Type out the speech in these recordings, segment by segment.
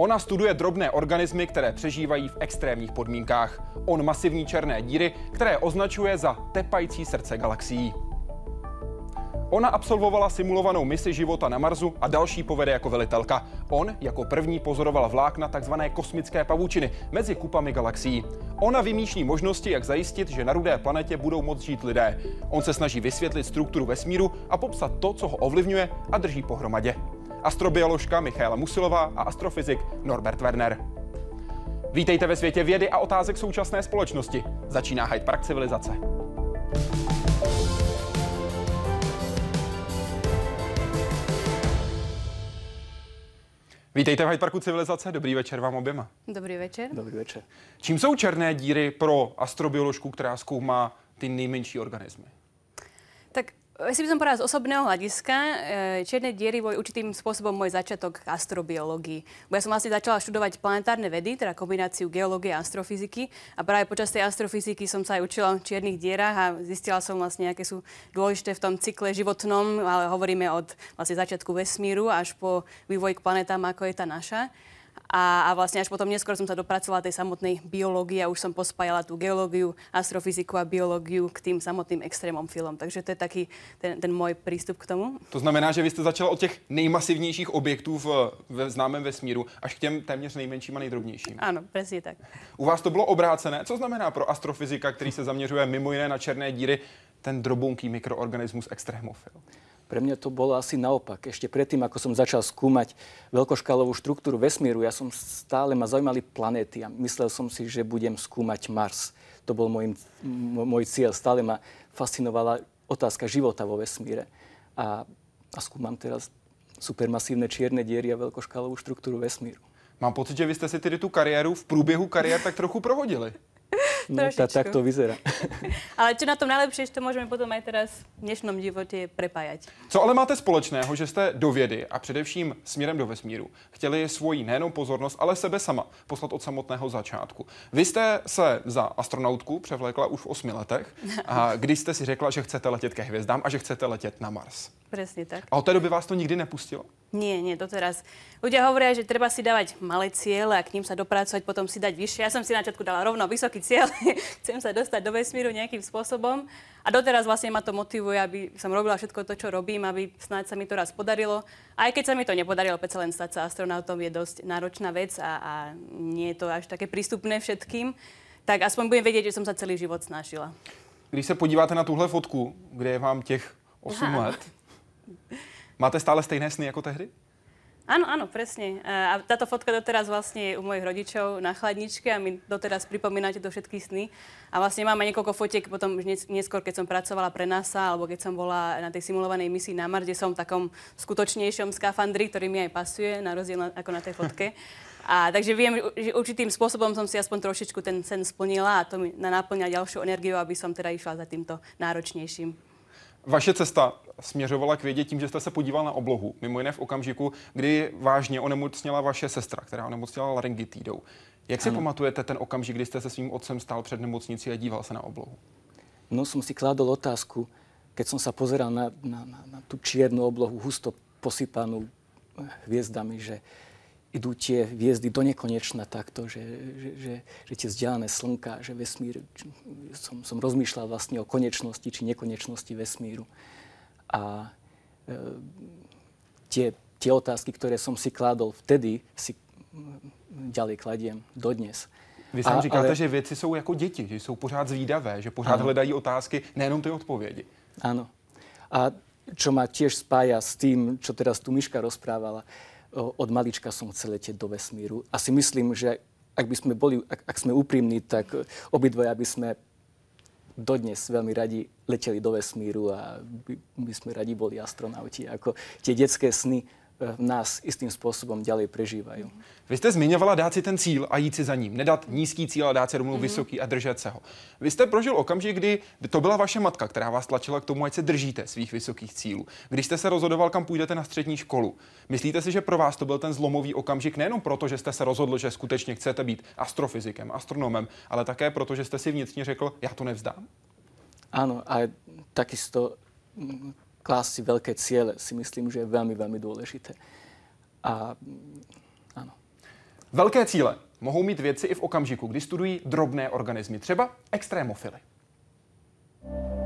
Ona studuje drobné organismy, které přežívají v extrémních podmínkách. On masivní černé díry, které označuje za tepající srdce galaxií. Ona absolvovala simulovanou misi života na Marsu a další povede jako velitelka. On jako první pozoroval vlákna tzv. kosmické pavučiny mezi kupami galaxií. Ona vymýšlí možnosti, jak zajistit, že na rudé planetě budou moct žít lidé. On se snaží vysvětlit strukturu vesmíru a popsat to, co ho ovlivňuje a drží pohromadě. Astrobioložka Michaela Musilová a astrofyzik Norbert Werner. Vítejte ve světě vědy a otázek současné společnosti. Začíná Hyde Park civilizace. Vítejte v Hyde Parku civilizace, dobrý večer vám oběma. Dobrý večer. Dobrý večer. Čím jsou černé díry pro astrobioložku, která zkoumá ty nejmenší organismy? Si by som povedala z osobného hľadiska, e, čierne diery boli určitým spôsobom môj začiatok k astrobiológii. Bo ja som vlastne začala študovať planetárne vedy, teda kombináciu geológie a astrofyziky. A práve počas tej astrofyziky som sa aj učila o čiernych dierach a zistila som vlastne, aké sú dôležité v tom cykle životnom, ale hovoríme od vlastne začiatku vesmíru až po vývoj k planetám, ako je tá naša. A, a vlastne až potom neskôr som sa dopracovala tej samotnej biológie a už som pospájala tú geológiu, astrofyziku a biológiu k tým samotným extrémom filom. Takže to je taký ten, ten môj prístup k tomu. To znamená, že vy jste začala od těch nejmasivnějších objektů v, v známém vesmíru až k těm téměř nejmenším a nejdrobnějším. Áno, presne tak. U vás to bylo obrácené. Co znamená pro astrofyzika, který se zaměřuje mimo jiné na černé díry, ten drobounký mikroorganismus extrémofil? Pre mňa to bolo asi naopak. Ešte predtým, ako som začal skúmať veľkoškálovú štruktúru vesmíru, ja som stále ma zaujímali planéty a myslel som si, že budem skúmať Mars. To bol môj, môj cieľ. Stále ma fascinovala otázka života vo vesmíre. A, a skúmam teraz supermasívne čierne diery a veľkoškálovú štruktúru vesmíru. Mám pocit, že vy jste si tedy tu kariéru v průběhu kariér tak trochu prohodili. No, tá, tak to vyzerá. ale čo na tom najlepšie, že to môžeme potom aj teraz v dnešnom živote prepájať. Co ale máte společného, že jste do vědy a především směrem do vesmíru chtěli svoji nejenom pozornost, ale sebe sama poslat od samotného začátku. Vy jste se za astronautku převlékla už v osmi letech, a když jste si řekla, že chcete letět ke hvězdám a že chcete letět na Mars. Presne tak. A od té doby vás to nikdy nepustilo? Nie, nie, doteraz. Ľudia hovoria, že treba si dávať malé ciele a k ním sa dopracovať, potom si dať vyššie. Ja som si na začiatku dala rovno vysoký cieľ. Chcem sa dostať do vesmíru nejakým spôsobom. A doteraz vlastne ma to motivuje, aby som robila všetko to, čo robím, aby snáď sa mi to raz podarilo. A aj keď sa mi to nepodarilo, predsa len stať sa astronautom je dosť náročná vec a, a nie je to až také prístupné všetkým. Tak aspoň budem vedieť, že som sa celý život snažila. Když se podíváte na tuhle fotku, kde je vám těch 8 Aha. let, Máte stále stejné sny ako tehdy? Áno, áno, presne. A táto fotka doteraz vlastne je u mojich rodičov na chladničke a mi doteraz pripomínate do všetky sny. A vlastne máme niekoľko fotiek potom neskôr, keď som pracovala pre NASA alebo keď som bola na tej simulovanej misii na Mars, kde som v takom skutočnejšom skafandri, ktorý mi aj pasuje, na rozdiel na, ako na tej fotke. A takže viem, že určitým spôsobom som si aspoň trošičku ten sen splnila a to mi naplňa ďalšiu energiu, aby som teda išla za týmto náročnejším. Vaše cesta směřovala k vědě tím, že jste se podíval na oblohu. Mimo jiné v okamžiku, kdy vážně onemocněla vaše sestra, která onemocněla laryngitidou. Jak si ano. pamatujete ten okamžik, kdy jste se svým otcem stál před nemocnicí a díval se na oblohu? No som si kládol otázku, keď som sa pozeral na, na, na, na tú čiernu oblohu, husto posypanú hviezdami, že idú tie hviezdy do nekonečna takto, že, že, že, že tie vzdialené slnka, že vesmír, som, som rozmýšľal vlastne o konečnosti či nekonečnosti vesmíru. A e, tie, tie otázky, ktoré som si kládol vtedy, si ďalej kladiem dodnes. Vy sám říkáte, ale... že věci jsou jako děti, že jsou pořád zvídavé, že pořád ano. hledají otázky, nejenom ty odpovědi. Áno. A čo ma tiež spája s tým, čo teraz tu Miška rozprávala, od malička som chcel letieť do vesmíru. A si myslím, že ak by sme boli, ak, ak sme úprimní, tak obidvoja by sme dodnes veľmi radi leteli do vesmíru a by, by sme radi boli astronauti. Ako tie detské sny v nás istým způsobem ďalej prežívají. Vy jste zmiňovala dát si ten cíl a jít si za ním. Nedat nízký cíl a dát si rovnou mm-hmm. vysoký a držet se ho. Vy jste prožil okamžik, kdy to byla vaše matka, která vás tlačila k tomu, ať se držíte svých vysokých cílů. Když jste se rozhodoval, kam půjdete na střední školu. Myslíte si, že pro vás to byl ten zlomový okamžik nejenom proto, že jste se rozhodl, že skutečně chcete být astrofyzikem, astronomem, ale také proto, že jste si vnitřně řekl, já to nevzdám? Áno, a takisto klásť si veľké ciele si myslím, že je veľmi, veľmi dôležité. A áno. Velké cíle mohou mít věci i v okamžiku, kdy studují drobné organismy, třeba extrémofily.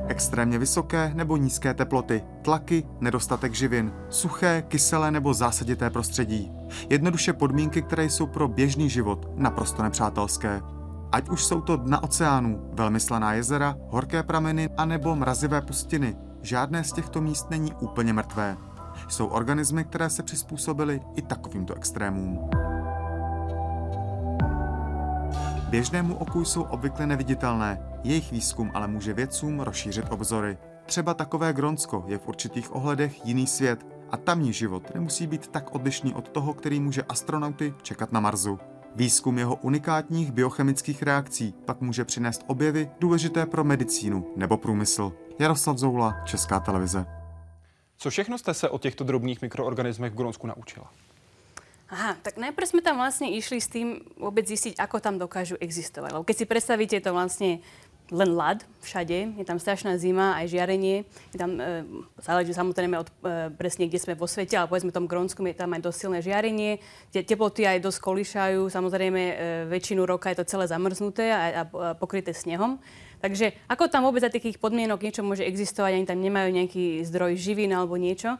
Extrémně vysoké nebo nízké teploty, tlaky, nedostatek živin, suché, kyselé nebo zásadité prostředí. Jednoduše podmínky, které jsou pro běžný život naprosto nepřátelské. Ať už jsou to dna oceánů, velmi slaná jezera, horké prameny a nebo mrazivé pustiny, žádné z těchto míst není úplně mrtvé. Jsou organismy, které se přizpůsobily i takovýmto extrémům. Běžnému oku jsou obvykle neviditelné, jejich výzkum ale může vědcům rozšířit obzory. Třeba takové Gronsko je v určitých ohledech jiný svět a tamní život nemusí být tak odlišný od toho, který může astronauty čekat na Marsu. Výzkum jeho unikátních biochemických reakcí pak může přinést objevy důležité pro medicínu nebo průmysl. Jaroslav Zoula, Česká televize. Co všechno jste se o těchto drobných mikroorganismech v Grónsku naučila? Aha, tak najprv sme tam vlastne išli s tým vôbec zistiť, ako tam dokážu existovať. Lebo keď si predstavíte, je to vlastne len ľad všade, je tam strašná zima, aj žiarenie, je tam, e, záleží samozrejme od e, presne, kde sme vo svete, ale povedzme v tom Grónsku je tam aj dosť silné žiarenie, tie teploty aj dosť kolíšajú, samozrejme e, väčšinu roka je to celé zamrznuté a, a, a pokryté snehom. Takže ako tam vôbec za takých podmienok niečo môže existovať, ani tam nemajú nejaký zdroj živín alebo niečo.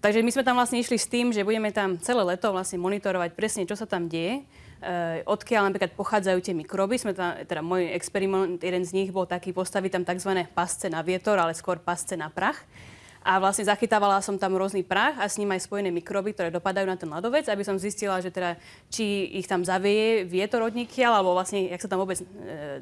Takže my sme tam vlastne išli s tým, že budeme tam celé leto vlastne monitorovať presne, čo sa tam deje, uh, odkiaľ napríklad pochádzajú tie mikroby. Sme tam, teda môj experiment, jeden z nich bol taký, postaviť tam tzv. pasce na vietor, ale skôr pasce na prach. A vlastne zachytávala som tam rôzny prach a s ním aj spojené mikroby, ktoré dopadajú na ten ľadovec, aby som zistila, že teda, či ich tam zavieje vietor od alebo vlastne, jak sa tam vôbec e,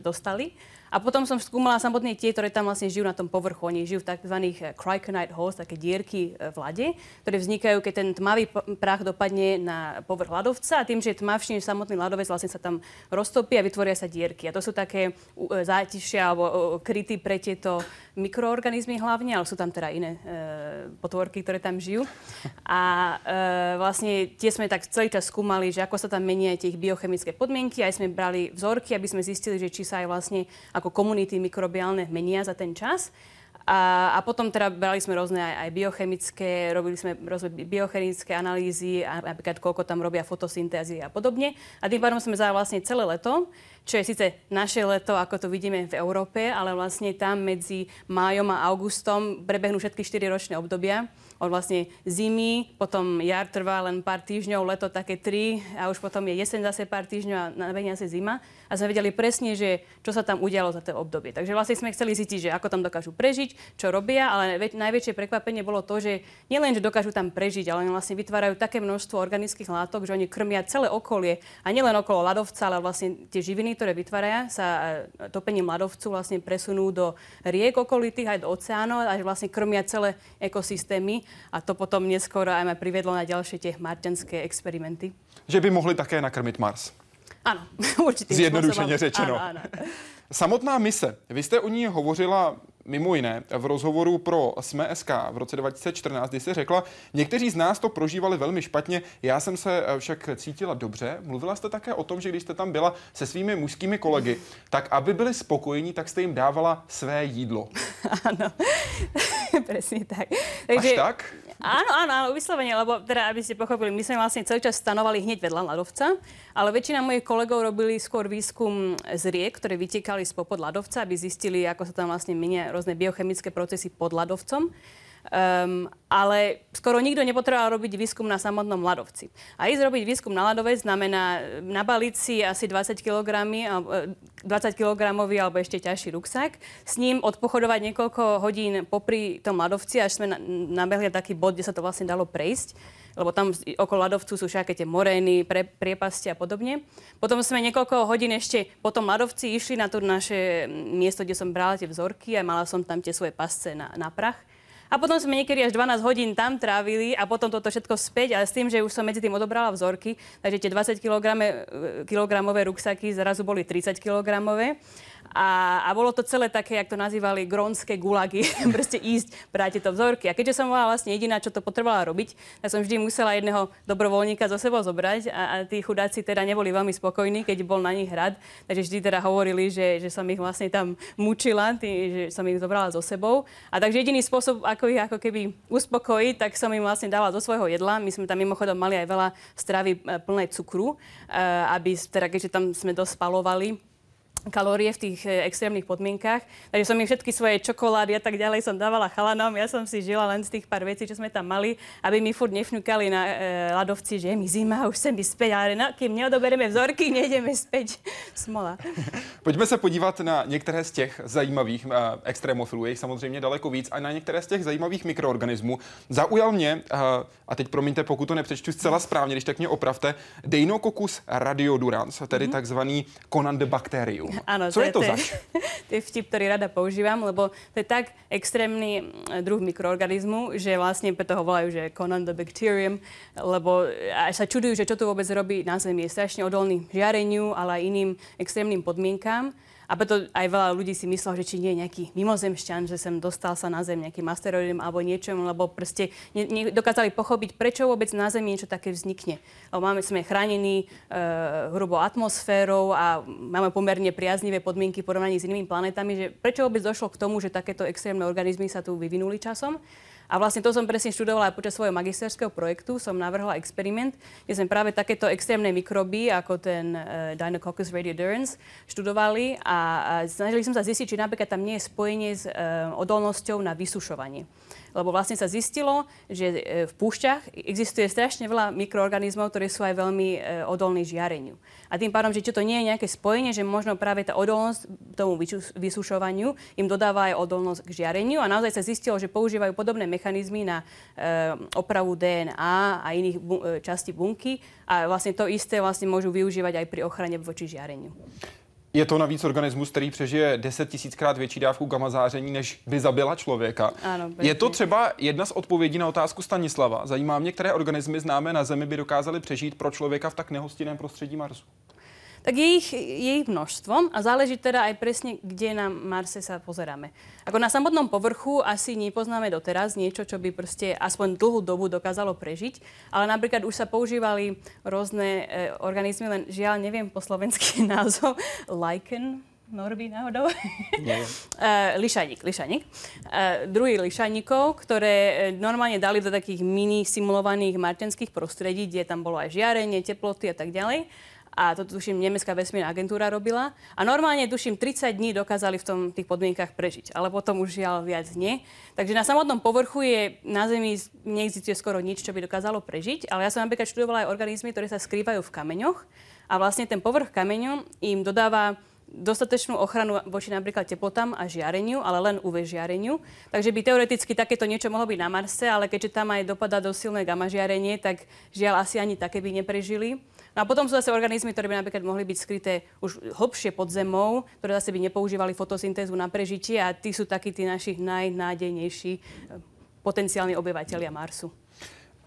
dostali. A potom som skúmala samotné tie, ktoré tam vlastne žijú na tom povrchu. Oni žijú v tzv. Eh, criconite holes, také dierky eh, v lade, ktoré vznikajú, keď ten tmavý prach dopadne na povrch ľadovca a tým, že je tmavší samotný ľadovec, vlastne sa tam roztopí a vytvoria sa dierky. A to sú také eh, zátišia alebo kryty pre tieto mikroorganizmy hlavne, ale sú tam teda iné e, potvorky, ktoré tam žijú. A e, vlastne tie sme tak celý čas skúmali, že ako sa tam menia tie ich biochemické podmienky. Aj sme brali vzorky, aby sme zistili, že či sa aj vlastne ako komunity mikrobiálne menia za ten čas. A, a potom teda brali sme rôzne aj, aj biochemické, robili sme rôzne biochemické analýzy, a napríklad koľko tam robia fotosyntézy a podobne. A tým pádom sme za vlastne celé leto, čo je síce naše leto, ako to vidíme v Európe, ale vlastne tam medzi májom a augustom prebehnú všetky 4 ročné obdobia od vlastne zimy, potom jar trvá len pár týždňov, leto také tri a už potom je jeseň zase pár týždňov a nabehne zase zima. A sme vedeli presne, že čo sa tam udialo za to obdobie. Takže vlastne sme chceli zistiť, že ako tam dokážu prežiť, čo robia, ale najväčšie prekvapenie bolo to, že nielen, že dokážu tam prežiť, ale vlastne vytvárajú také množstvo organických látok, že oni krmia celé okolie a nielen okolo ľadovca, ale vlastne tie živiny, ktoré vytvárajú, sa e, topením ľadovcu vlastne presunú do riek okolitých aj do oceánov a že vlastne krmia celé ekosystémy a to potom neskôr aj ma priviedlo na ďalšie tie marťanské experimenty. Že by mohli také nakrmit Mars. Ano, určitě. Zjednodušeně řečeno. Ano, ano. Samotná mise. Vy jste o ní hovořila mimo jiné v rozhovoru pro SME.sk v roce 2014, kdy se řekla, někteří z nás to prožívali velmi špatně, já jsem se eh, však cítila dobře. Mluvila jste také o tom, že když jste tam byla se svými mužskými kolegy, tak aby byli spokojení, tak jste jim dávala své jídlo. Ano, presne tak. Takže, Až tak? Áno, áno, áno, vyslovene, lebo teda, aby ste pochopili, my sme vlastne celý čas stanovali hneď vedľa ľadovca, ale väčšina mojich kolegov robili skôr výskum z riek, ktoré vytekali spod ľadovca, aby zistili, ako sa tam vlastne menia rôzne biochemické procesy pod ľadovcom. Um, ale skoro nikto nepotreboval robiť výskum na samotnom ľadovci. A ísť robiť výskum na ľadovec znamená nabaliť si asi 20 kg, 20 kg alebo ešte ťažší ruksak, s ním odpochodovať niekoľko hodín popri tom ľadovci, až sme nabehli taký bod, kde sa to vlastne dalo prejsť lebo tam okolo ľadovcu sú všaké tie morény, pre, priepasti a podobne. Potom sme niekoľko hodín ešte po tom ľadovci išli na to naše miesto, kde som brala tie vzorky a mala som tam tie svoje pasce na, na prach. A potom sme niekedy až 12 hodín tam trávili a potom toto všetko späť, ale s tým, že už som medzi tým odobrala vzorky, takže tie 20 kg, kilogramové ruksaky zrazu boli 30 kg. A, a bolo to celé také, jak to nazývali, grónske gulagy, proste ísť, brať tieto vzorky. A keďže som bola vlastne jediná, čo to potrebovala robiť, tak som vždy musela jedného dobrovoľníka zo sebou zobrať a, a tí chudáci teda neboli veľmi spokojní, keď bol na nich hrad. Takže vždy teda hovorili, že, že som ich vlastne tam mučila, tý, že som ich zobrala so sebou. A takže jediný spôsob, ako ich ako keby uspokojiť, tak som im vlastne dala zo svojho jedla. My sme tam mimochodom mali aj veľa stravy e, plnej cukru, e, aby teda keďže tam sme dosť kalórie v tých e, extrémnych podmienkach. Takže som im všetky svoje čokolády a tak ďalej som dávala chalanom. Ja som si žila len z tých pár vecí, čo sme tam mali, aby mi furt nefňukali na e, ľadovci, že je mi zima, už sem späť, ale no, kým neodobereme vzorky, nejdeme späť. Smola. Pojďme se podívat na některé z těch zajímavých e, extrémofilů, je samozřejmě daleko víc, a na některé z těch zajímavých mikroorganismů. Zaujal mě, e, a teď promiňte, pokud to nepřečtu zcela správně, když tak mě opravte, Deinococcus radiodurans, tedy mm-hmm. takzvaný Conan de Bacterium. Áno, Co to je to zač? To je vtip, ktorý rada používam, lebo to je tak extrémny mm, druh mikroorganizmu, že vlastne preto ho volajú, že Conan the Bacterium, lebo aj sa čudujú, že čo tu vôbec robí na Zemi. Je strašne odolný žiareniu, ale aj iným extrémnym podmienkám. A preto aj veľa ľudí si myslelo, že či nie je nejaký mimozemšťan, že sem dostal sa na Zem nejakým asteroidom alebo niečom, lebo proste ne, dokázali pochopiť, prečo vôbec na Zemi niečo také vznikne. Lebo máme, sme chránení e, hrubo atmosférou a máme pomerne priaznivé podmienky v porovnaní s inými planetami, že prečo vôbec došlo k tomu, že takéto extrémne organizmy sa tu vyvinuli časom. A vlastne to som presne študovala aj počas svojho magisterského projektu. Som navrhla experiment, kde sme práve takéto extrémne mikroby, ako ten uh, Dinococcus radiodurans, študovali a, a snažili som sa zistiť, či napríklad tam nie je spojenie s uh, odolnosťou na vysušovanie lebo vlastne sa zistilo, že e, v púšťach existuje strašne veľa mikroorganizmov, ktoré sú aj veľmi e, odolní žiareniu. A tým pádom, že či to nie je nejaké spojenie, že možno práve tá odolnosť tomu vysušovaniu im dodáva aj odolnosť k žiareniu a naozaj sa zistilo, že používajú podobné mechanizmy na e, opravu DNA a iných častí bunky a vlastne to isté vlastne môžu využívať aj pri ochrane voči žiareniu. Je to navíc organismus, který přežije 10 tisíckrát větší dávku gamma záření, než by zabila člověka. Ano, je to třeba jedna z odpovědí na otázku Stanislava. Zajímá mě, které organismy známe na Zemi by dokázaly přežít pro člověka v tak nehostinném prostředí Marsu tak je ich, je ich množstvo a záleží teda aj presne, kde na Marse sa pozeráme. Ako na samotnom povrchu asi nepoznáme doteraz niečo, čo by proste aspoň dlhú dobu dokázalo prežiť, ale napríklad už sa používali rôzne e, organizmy, len žiaľ neviem po slovenský názov, lichen, Norby náhodou? Nie. uh, lišaník, lišaník. Uh, druhý lišaníkov, ktoré e, normálne dali do takých mini simulovaných martenských prostredí, kde tam bolo aj žiarenie, teploty a tak ďalej a to tuším nemecká vesmírna agentúra robila. A normálne tuším 30 dní dokázali v tom, tých podmienkach prežiť, ale potom už žiaľ viac nie. Takže na samotnom povrchu je na Zemi neexistuje skoro nič, čo by dokázalo prežiť, ale ja som napríklad študovala aj organizmy, ktoré sa skrývajú v kameňoch a vlastne ten povrch kameňu im dodáva dostatočnú ochranu voči napríklad teplotám a žiareniu, ale len UV žiareniu. Takže by teoreticky takéto niečo mohlo byť na Marse, ale keďže tam aj dopadá do silné gamma žiarenie, tak žiaľ asi ani také by neprežili. No a potom sú zase organizmy, ktoré by napríklad mohli byť skryté už hlbšie pod zemou, ktoré zase by nepoužívali fotosyntézu na prežitie a tí sú takí tí naši najnádejnejší eh, potenciální obyvatelia Marsu.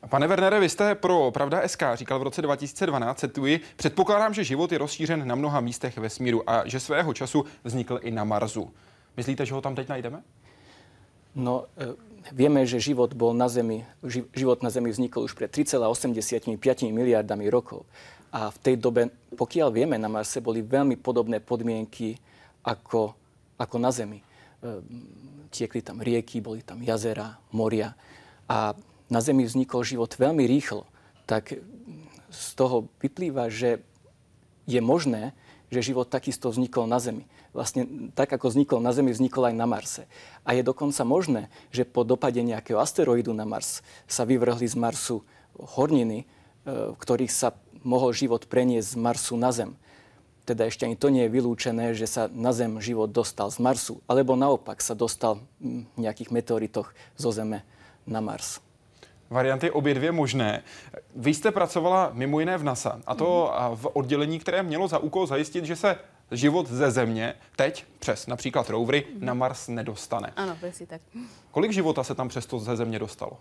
Pane Wernere, vy jste pro Pravda SK říkal v roce 2012, cituji, předpokládám, že život je rozšířen na mnoha místech vesmíru a že svého času vznikl i na Marsu. Myslíte, že ho tam teď najdeme? No, e, vieme, že život bol na Zemi, život na Zemi vznikol už pred 3,85 miliardami rokov. A v tej dobe, pokiaľ vieme, na Marse boli veľmi podobné podmienky ako, ako na Zemi. E, tiekli tam rieky, boli tam jazera, moria. A na Zemi vznikol život veľmi rýchlo. Tak z toho vyplýva, že je možné, že život takisto vznikol na Zemi. Vlastne tak, ako vznikol na Zemi, vznikol aj na Marse. A je dokonca možné, že po dopade nejakého asteroidu na Mars sa vyvrhli z Marsu horniny, v ktorých sa mohol život preniesť z Marsu na Zem. Teda ešte ani to nie je vylúčené, že sa na Zem život dostal z Marsu, alebo naopak sa dostal v nejakých meteoritoch zo Zeme na Mars. Varianty obě dvě možné. Vy jste pracovala mimo jiné v NASA, a to v oddělení, které mělo za úkol zajistit, že se život ze Země teď přes například rovery na Mars nedostane. Áno, presne tak. Kolik života se tam přesto ze Země dostalo?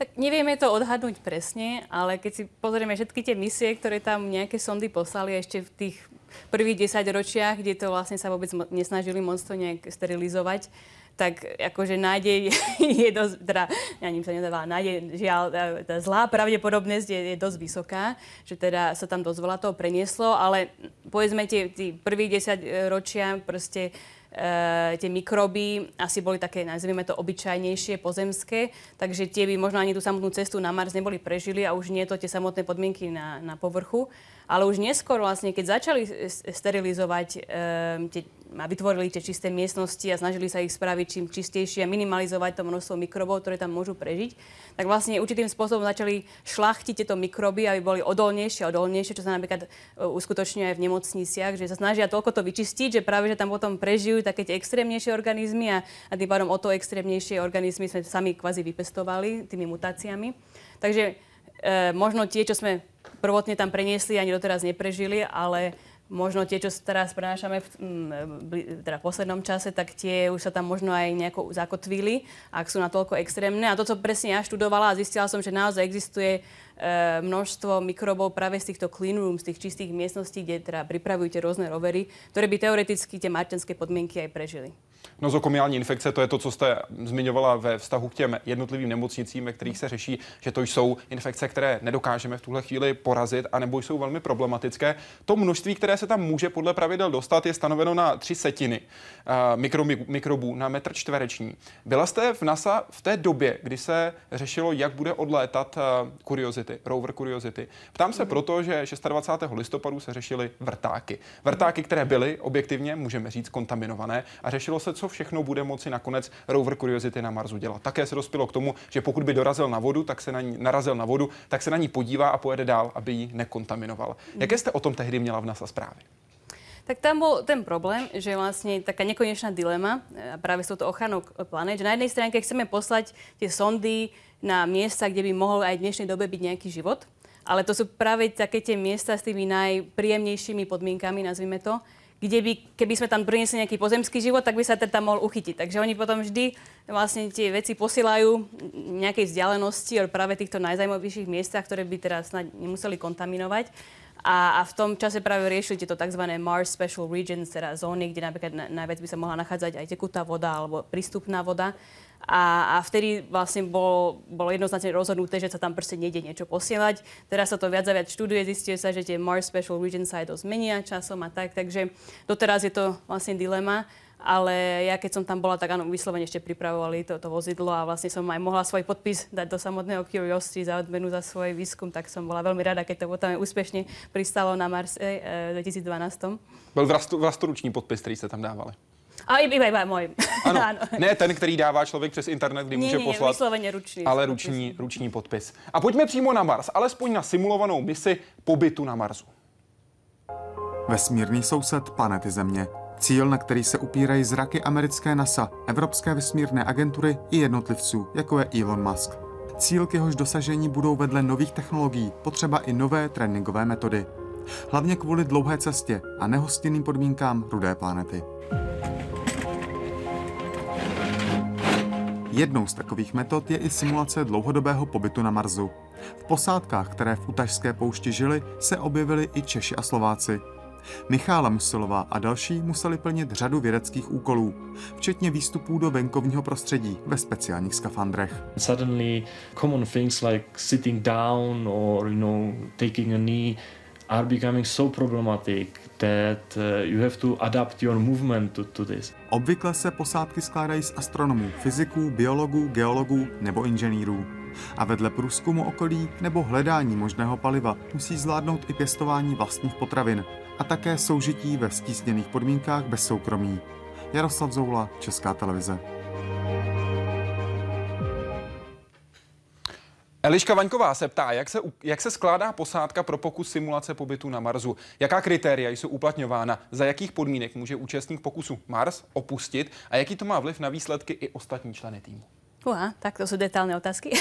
Tak nevieme to odhadnúť presne, ale keď si pozrieme všetky tie misie, ktoré tam nejaké sondy poslali ešte v tých prvých 10 ročiach, kde to vlastne sa vôbec nesnažili moc to nejak sterilizovať, tak akože nádej je dosť, teda ním sa nedáva nádej, žiaľ, tá zlá pravdepodobnosť je, je dosť vysoká, že teda sa tam dosť veľa toho prenieslo, ale povedzme tie, tie prvých 10 ročia proste Uh, tie mikroby asi boli také, nazvime to, obyčajnejšie, pozemské, takže tie by možno ani tú samotnú cestu na Mars neboli prežili a už nie to tie samotné podmienky na, na povrchu. Ale už neskôr vlastne, keď začali sterilizovať um, tie, a vytvorili tie čisté miestnosti a snažili sa ich spraviť čím čistejšie a minimalizovať to množstvo mikrobov, ktoré tam môžu prežiť, tak vlastne určitým spôsobom začali šlachtiť tieto mikroby, aby boli odolnejšie a odolnejšie, čo sa napríklad e, uskutočňuje aj v nemocniciach, že sa snažia toľko to vyčistiť, že práve že tam potom prežijú také tie extrémnejšie organizmy a, a tým pádom o to extrémnejšie organizmy sme sami kvázi vypestovali tými mutáciami. Takže e, možno tie, čo sme prvotne tam preniesli, ani doteraz neprežili, ale možno tie, čo teraz prenášame v, mm, teda v poslednom čase, tak tie už sa tam možno aj nejako zakotvili, ak sú natoľko extrémne. A to, čo presne ja študovala a zistila som, že naozaj existuje e, množstvo mikrobov práve z týchto clean rooms, z tých čistých miestností, kde teda pripravujú rôzne rovery, ktoré by teoreticky tie marťanské podmienky aj prežili. Nozokomiální infekce, to je to, co jste zmiňovala ve vztahu k těm jednotlivým nemocnicím, ve kterých se řeší, že to jsou infekce, které nedokážeme v tuhle chvíli porazit, anebo jsou velmi problematické. To množství, které se tam může podle pravidel dostat, je stanoveno na tři setiny mikro, mikrobů na metr čtvereční. Byla jste v NASA v té době, kdy se řešilo, jak bude odlétat uh, Curiosity, rover Curiosity. Ptám se proto, že 26. listopadu se řešily vrtáky. Vrtáky, které byly objektivně, můžeme říct, kontaminované a řešilo se, co všechno bude moci nakonec rover Curiosity na Marsu dělat. Také se dospělo k tomu, že pokud by dorazil na vodu, tak se na ní, narazil na vodu, tak se na ní podívá a pojede dál, aby ji nekontaminoval. Jaké jste o tom tehdy měla v NASA zprávy? Tak tam bol ten problém, že vlastne taká nekonečná dilema e, práve s touto ochranou planet, že na jednej stránke chceme poslať tie sondy na miesta, kde by mohol aj v dnešnej dobe byť nejaký život, ale to sú práve také tie miesta s tými najpríjemnejšími podmienkami, nazvime to, kde by, keby sme tam priniesli nejaký pozemský život, tak by sa ten tam mohol uchytiť. Takže oni potom vždy vlastne tie veci posielajú nejakej vzdialenosti od práve týchto najzaujímavejších miestach, ktoré by teraz snad nemuseli kontaminovať. A, a v tom čase práve riešili tieto tzv. Mars Special Regions, teda zóny, kde napríklad najviac by sa mohla nachádzať aj tekutá voda alebo prístupná voda. A, a vtedy vlastne bolo, bolo jednoznačne rozhodnuté, že sa tam proste nejde niečo posielať. Teraz sa to viac a viac študuje, zistuje sa, že tie Mars Special Region sa aj dosť menia časom a tak, takže doteraz je to vlastne dilema. Ale ja keď som tam bola, tak áno, vyslovene ešte pripravovali to, to vozidlo a vlastne som aj mohla svoj podpis dať do samotného Curiosity za odmenu za svoj výskum, tak som bola veľmi rada, keď to potom úspešne pristalo na Marse e, v 2012. Byl vlastoruční podpis, který jste tam dávali. A iba, iba môj. Ano. ano. Ne ten, který dává člověk přes internet, kdy nie, může nie, poslat. Vysloveně ručný. Ale ruční, ruční podpis. A pojďme přímo na Mars, alespoň na simulovanou misi pobytu na Marsu. Vesmírný soused planety Země. Cíl, na který se upírají zraky americké NASA, Evropské vesmírné agentury i jednotlivců, jako je Elon Musk. Cíl k jehož dosažení budou vedle nových technologií potřeba i nové tréninkové metody. Hlavně kvůli dlouhé cestě a nehostinným podmínkám rudé planety. Jednou z takových metod je i simulace dlouhodobého pobytu na Marsu. V posádkách, které v utažské poušti žili, se objevili i Češi a Slováci. Michála Musilová a další museli plnit řadu vědeckých úkolů, včetně výstupů do venkovního prostředí ve speciálních skafandrech. Suddenly common things like sitting down or you know taking a knee are becoming so problematic that uh, you have to adapt your movement to, to this. Obvykle se posádky skládají z astronomů, fyziků, biologů, geologů nebo inženýrů. A vedle průzkumu okolí nebo hledání možného paliva musí zvládnout i pěstování vlastních potravin a také soužití ve stísněných podmínkách bez soukromí. Jaroslav Zoula, Česká televize. Eliška Vaňková se ptá, jak se, jak se skládá posádka pro pokus simulace pobytu na Marsu? Jaká kritéria jsou uplatňována? Za jakých podmínek může účastník pokusu Mars opustit? A jaký to má vliv na výsledky i ostatní členy týmu? Uha, tak to sú detálne otázky.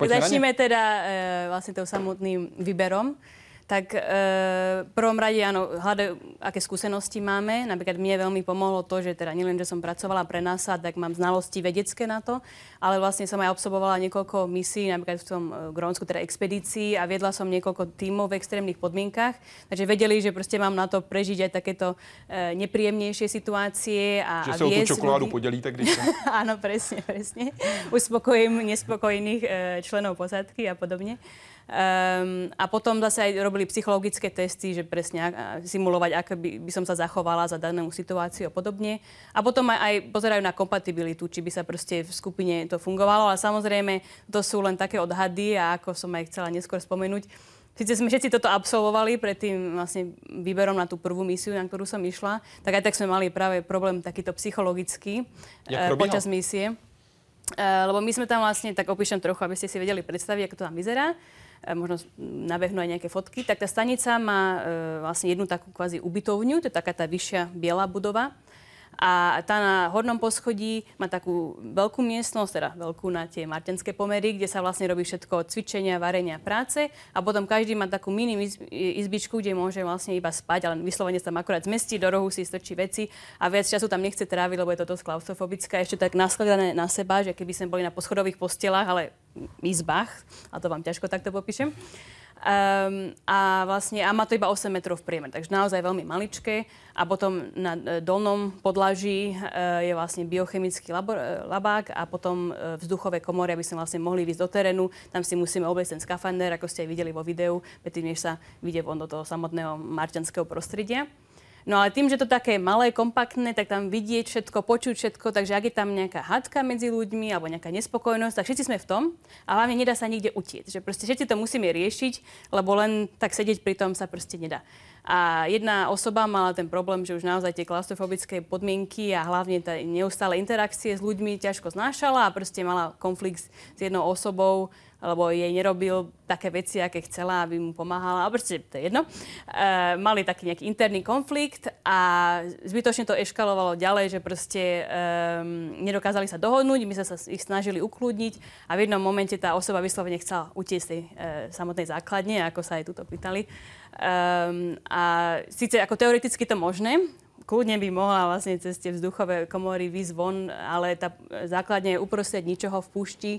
Začneme teda e, vlastne tou samotným výberom. Tak e, v prvom rade áno, hľadajú, aké skúsenosti máme. Napríklad mne veľmi pomohlo to, že teda nielen, že som pracovala pre NASA, tak mám znalosti vedecké na to, ale vlastne som aj absolvovala niekoľko misií, napríklad v tom e, Grónsku, teda expedícii a viedla som niekoľko tímov v extrémnych podmienkach. Takže vedeli, že proste mám na to prežiť aj takéto e, nepríjemnejšie situácie. A, že sa o tú čokoládu ľudí. podelíte, když Áno, presne, presne. Uspokojím nespokojných e, členov posádky a podobne. Um, a potom zase aj robili psychologické testy, že presne simulovať, ako by, by som sa zachovala za danú situáciu a podobne. A potom aj, aj pozerajú na kompatibilitu, či by sa proste v skupine to fungovalo. Ale samozrejme, to sú len také odhady a ako som aj chcela neskôr spomenúť, Sice sme všetci toto absolvovali pred tým vlastne výberom na tú prvú misiu, na ktorú som išla, tak aj tak sme mali práve problém takýto psychologický uh, počas misie. Uh, lebo my sme tam vlastne, tak opíšem trochu, aby ste si vedeli predstaviť, ako to tam vyzerá. E, možno nabehnú aj nejaké fotky, tak tá stanica má e, vlastne jednu takú kvázi ubytovňu, to je taká tá vyššia biela budova. A tá na hornom poschodí má takú veľkú miestnosť, teda veľkú na tie martenské pomery, kde sa vlastne robí všetko od cvičenia, varenia, práce. A potom každý má takú mini izbičku, kde môže vlastne iba spať, ale vyslovene sa tam akurát zmestí, do rohu si strčí veci a viac času tam nechce tráviť, lebo je to dosť klaustrofobické. Ešte tak naskladané na seba, že keby sme boli na poschodových postelách, ale izbách, a to vám ťažko takto popíšem. Um, a vlastne a má to iba 8 metrov v priemer, takže naozaj veľmi maličké. A potom na e, dolnom podlaží uh, je vlastne biochemický labor, uh, labák a potom uh, vzduchové komory, aby sme vlastne mohli ísť do terénu. Tam si musíme obliecť ten skafander, ako ste aj videli vo videu, predtým, než sa vyjde von do toho samotného marťanského prostredia. No ale tým, že to také malé, kompaktné, tak tam vidieť všetko, počuť všetko, takže ak je tam nejaká hádka medzi ľuďmi alebo nejaká nespokojnosť, tak všetci sme v tom a hlavne nedá sa nikde utiec. Že proste všetci to musíme riešiť, lebo len tak sedieť pri tom sa proste nedá. A jedna osoba mala ten problém, že už naozaj tie klaustrofobické podmienky a hlavne tá neustále interakcie s ľuďmi ťažko znášala a proste mala konflikt s jednou osobou, lebo jej nerobil také veci, aké chcela, aby mu pomáhala, ale proste to je jedno. E, mali taký nejaký interný konflikt a zbytočne to eškalovalo ďalej, že proste e, nedokázali sa dohodnúť, my sme sa ich snažili ukludniť a v jednom momente tá osoba vyslovene chcela utiesť z tej e, samotnej základne, ako sa aj tuto pýtali. E, a síce ako teoreticky to možné, kľudne by mohla vlastne cez tie vzduchové komory výsť von, ale tá základne je uprostred ničoho v púšti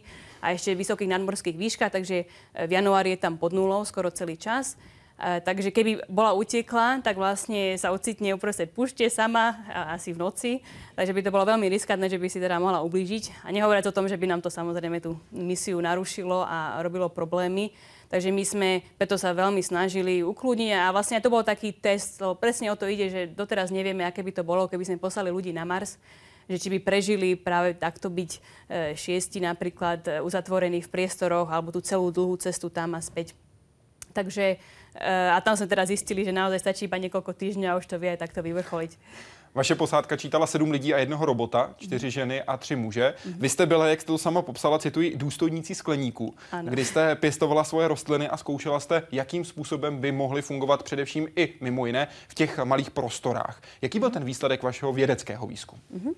a ešte v vysokých nadmorských výškach, takže v januári je tam pod nulou skoro celý čas. Uh, takže keby bola utekla, tak vlastne sa ocitne uprostred púšte sama, asi v noci. Takže by to bolo veľmi riskantné, že by si teda mohla ublížiť. A nehovoriac o tom, že by nám to samozrejme tú misiu narušilo a robilo problémy. Takže my sme preto sa veľmi snažili ukludniť a vlastne to bol taký test, lebo presne o to ide, že doteraz nevieme, aké by to bolo, keby sme poslali ľudí na Mars že či by prežili práve takto byť e, šiesti napríklad e, uzatvorení v priestoroch alebo tú celú dlhú cestu tam a späť. Takže e, a tam sme teda zistili, že naozaj stačí iba niekoľko týždňov a už to vie aj takto vyvrcholiť. Vaše posádka čítala sedm lidí a jednoho robota, čtyři ženy a tři muže. Mm-hmm. Vy jste byla, jak jste to sama popsala, cituji, důstojníci skleníků, ano. kdy jste pěstovala svoje rostliny a zkoušela jste, jakým způsobem by mohly fungovat především i mimo jiné v těch malých prostorách. Jaký byl ten výsledek vašeho vědeckého výzkumu? Mm-hmm.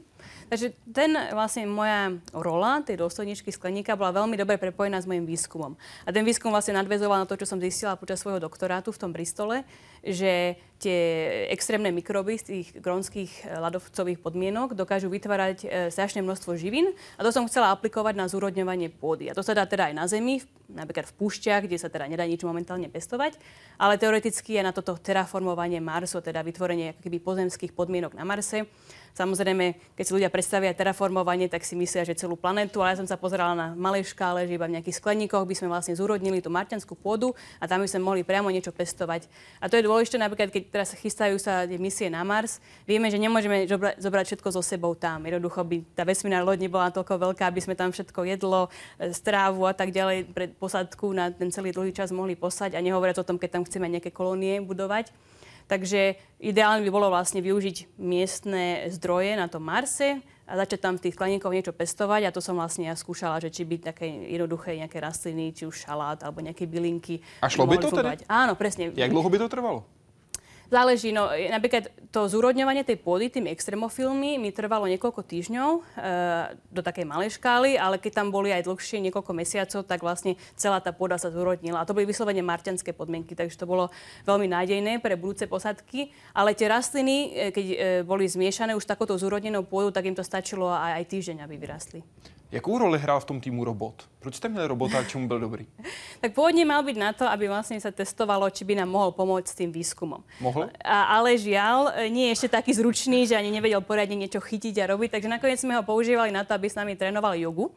Takže ten vlastne moja rola tej dôstojničky skleníka bola veľmi dobre prepojená s mojim výskumom. A ten výskum vlastne nadvezoval na to, čo som zistila počas svojho doktorátu v tom Bristole, že tie extrémne mikroby z tých grónskych ľadovcových podmienok dokážu vytvárať e, strašné množstvo živín a to som chcela aplikovať na zúrodňovanie pôdy. A to sa dá teda aj na Zemi, napríklad v púšťach, kde sa teda nedá nič momentálne pestovať, ale teoreticky je na toto terraformovanie Marsu, teda vytvorenie keby pozemských podmienok na Marse Samozrejme, keď si ľudia predstavia terraformovanie, tak si myslia, že celú planetu, ale ja som sa pozerala na malej škále, že iba v nejakých skleníkoch by sme vlastne zúrodnili tú marťanskú pôdu a tam by sme mohli priamo niečo pestovať. A to je dôležité napríklad, keď teraz chystajú sa misie na Mars, vieme, že nemôžeme zobrať všetko so sebou tam. Jednoducho by tá vesmírna loď nebola toľko veľká, aby sme tam všetko jedlo, e, strávu a tak ďalej pre posadku na ten celý dlhý čas mohli posať a nehovoriac o tom, keď tam chceme nejaké kolónie budovať. Takže ideálne by bolo vlastne využiť miestne zdroje na tom Marse začať tam v tých skleníkoch niečo pestovať a to som vlastne ja skúšala, že či by také jednoduché nejaké rastliny, či už šalát alebo nejaké bylinky. A šlo by to teda? Áno, presne. Jak dlho by to trvalo? Záleží, no napríklad to zúrodňovanie tej pôdy tými extrémofilmi mi trvalo niekoľko týždňov e, do takej malej škály, ale keď tam boli aj dlhšie niekoľko mesiacov, tak vlastne celá tá pôda sa zúrodnila. A to boli vyslovene marťanské podmienky, takže to bolo veľmi nádejné pre budúce posadky. Ale tie rastliny, e, keď e, boli zmiešané už takouto zúrodnenou pôdu, tak im to stačilo aj, aj týždeň, aby vyrastli. Jakou roli hrál v tom týmu robot? Proč jste měli robota a čemu byl dobrý? tak pôvodne mal byť na to, aby vlastne sa testovalo, či by nám mohol pomôcť s tým výskumom. Mohl? A, ale žiaľ, nie je ešte taký zručný, že ani nevedel poriadne niečo chytiť a robiť, takže nakoniec sme ho používali na to, aby s nami trénoval jogu.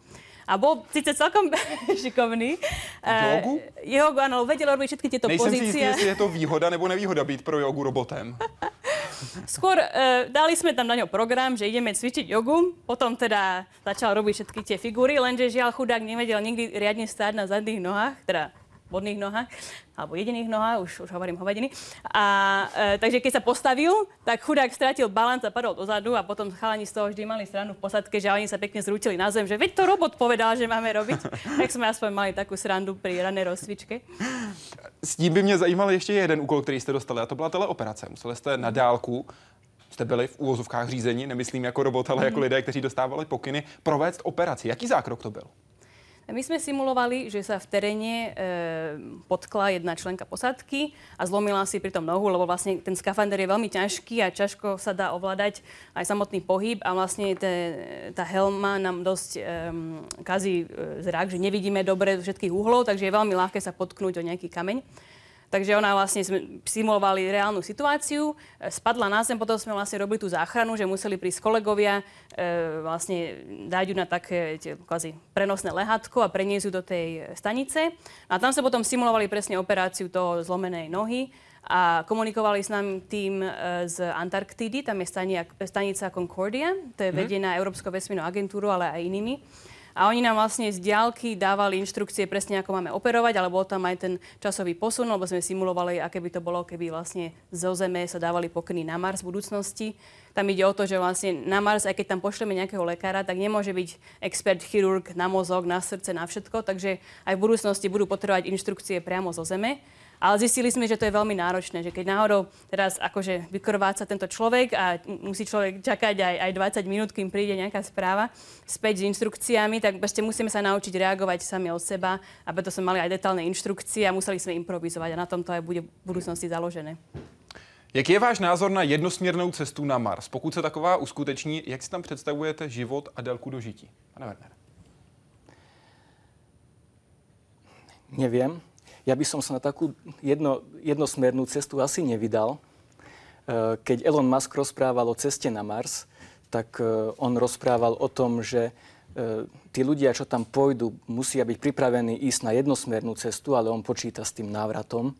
A bol síce celkom šikovný. Jogu? Uh, jogu, áno, vedel robiť všetky tieto Nejsem pozície. si jistý, jestli je to výhoda nebo nevýhoda být pro jogu robotem. Skôr uh, dali sme tam na ňo program, že ideme cvičiť jogu, potom teda začal robiť všetky tie figúry, lenže žiaľ chudák nevedel nikdy riadne stáť na zadných nohách, teda vodných nohách, alebo jediných nohách, už, už hovorím hovadiny. A, e, takže keď sa postavil, tak chudák stratil balans a padol dozadu a potom chalani z toho vždy mali stranu v posadke, že oni sa pekne zrútili na zem, že veď to robot povedal, že máme robiť. tak sme aspoň mali takú srandu pri ranej rozcvičke. S tím by mě zajímal ještě jeden úkol, který jste dostali, a to byla teleoperace. Museli jste na dálku jste byli v úvozovkách řízení, nemyslím jako robot, ale jako lidé, kteří dostávali pokyny, provést operaci. Jaký zákrok to byl? My sme simulovali, že sa v teréne e, potkla jedna členka posádky a zlomila si pritom nohu, lebo vlastne ten skafander je veľmi ťažký a ťažko sa dá ovládať aj samotný pohyb a vlastne te, tá helma nám dosť e, kazí e, zrak, že nevidíme dobre z všetkých uhlov, takže je veľmi ľahké sa potknúť o nejaký kameň. Takže ona vlastne simulovali reálnu situáciu, e, spadla na zem, potom sme vlastne robili tú záchranu, že museli prísť kolegovia, e, vlastne dať ju na také tie, kvázi prenosné lehatko a preniesť ju do tej stanice. A tam sa potom simulovali presne operáciu toho zlomenej nohy a komunikovali s nami tým e, z Antarktídy, tam je stanica Concordia, to je mhm. vedená Európskou vesmírnou agentúrou, ale aj inými. A oni nám vlastne z diálky dávali inštrukcie presne, ako máme operovať, ale bol tam aj ten časový posun, lebo sme simulovali, aké by to bolo, keby vlastne zo Zeme sa dávali pokyny na Mars v budúcnosti. Tam ide o to, že vlastne na Mars, aj keď tam pošleme nejakého lekára, tak nemôže byť expert chirurg na mozog, na srdce, na všetko, takže aj v budúcnosti budú potrebovať inštrukcie priamo zo Zeme. Ale zistili sme, že to je veľmi náročné, že keď náhodou teraz akože vykrváca tento človek a musí človek čakať aj, aj 20 minút, kým príde nejaká správa späť s inštrukciami, tak proste musíme sa naučiť reagovať sami od seba a preto sme mali aj detálne inštrukcie a museli sme improvizovať a na tom to aj bude v budúcnosti založené. Jaký je váš názor na jednosměrnou cestu na Mars? Pokud se taková uskuteční, jak si tam představujete život a délku dožití? Pane Werner. Neviem ja by som sa na takú jedno, jednosmernú cestu asi nevydal. E, keď Elon Musk rozprával o ceste na Mars, tak e, on rozprával o tom, že e, tí ľudia, čo tam pôjdu, musia byť pripravení ísť na jednosmernú cestu, ale on počíta s tým návratom.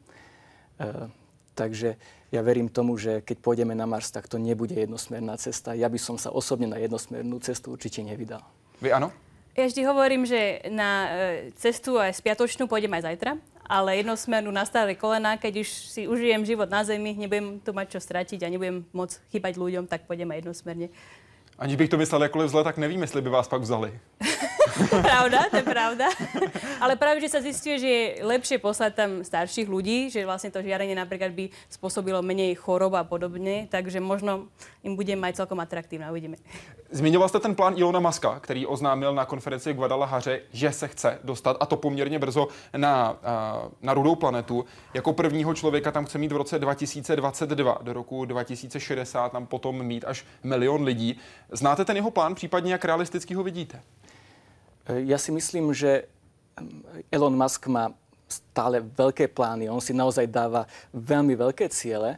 Takže ja verím tomu, že keď pôjdeme na Mars, tak to nebude jednosmerná cesta. Ja by som sa osobne na jednosmernú cestu určite nevydal. Vy áno? Ja vždy hovorím, že na cestu aj spiatočnú pôjdem aj zajtra ale jednosmernú na staré kolena, keď už si užijem život na zemi, nebudem tu mať čo stratiť a nebudem môcť chýbať ľuďom, tak pôjdem aj jednosmerne. Aniž bych to myslel jakkoliv zle, tak nevím, jestli by vás pak vzali. pravda, to je pravda. Ale práve, že sa zistuje, že je lepšie poslať tam starších ľudí, že vlastne to žiarenie napríklad by spôsobilo menej chorob a podobne, takže možno im bude mať celkom atraktívne, uvidíme. Zmiňoval jste ten plán Ilona Maska, který oznámil na konferenci v Guadalajaře, že se chce dostat, a to poměrně brzo, na, na rudou planetu. Jako prvního člověka tam chce mít v roce 2022, do roku 2060 tam potom mít až milion lidí. Znáte ten jeho plán, případně jak realisticky ho vidíte? E, ja si myslím, že Elon Musk má stále veľké plány. On si naozaj dáva veľmi veľké ciele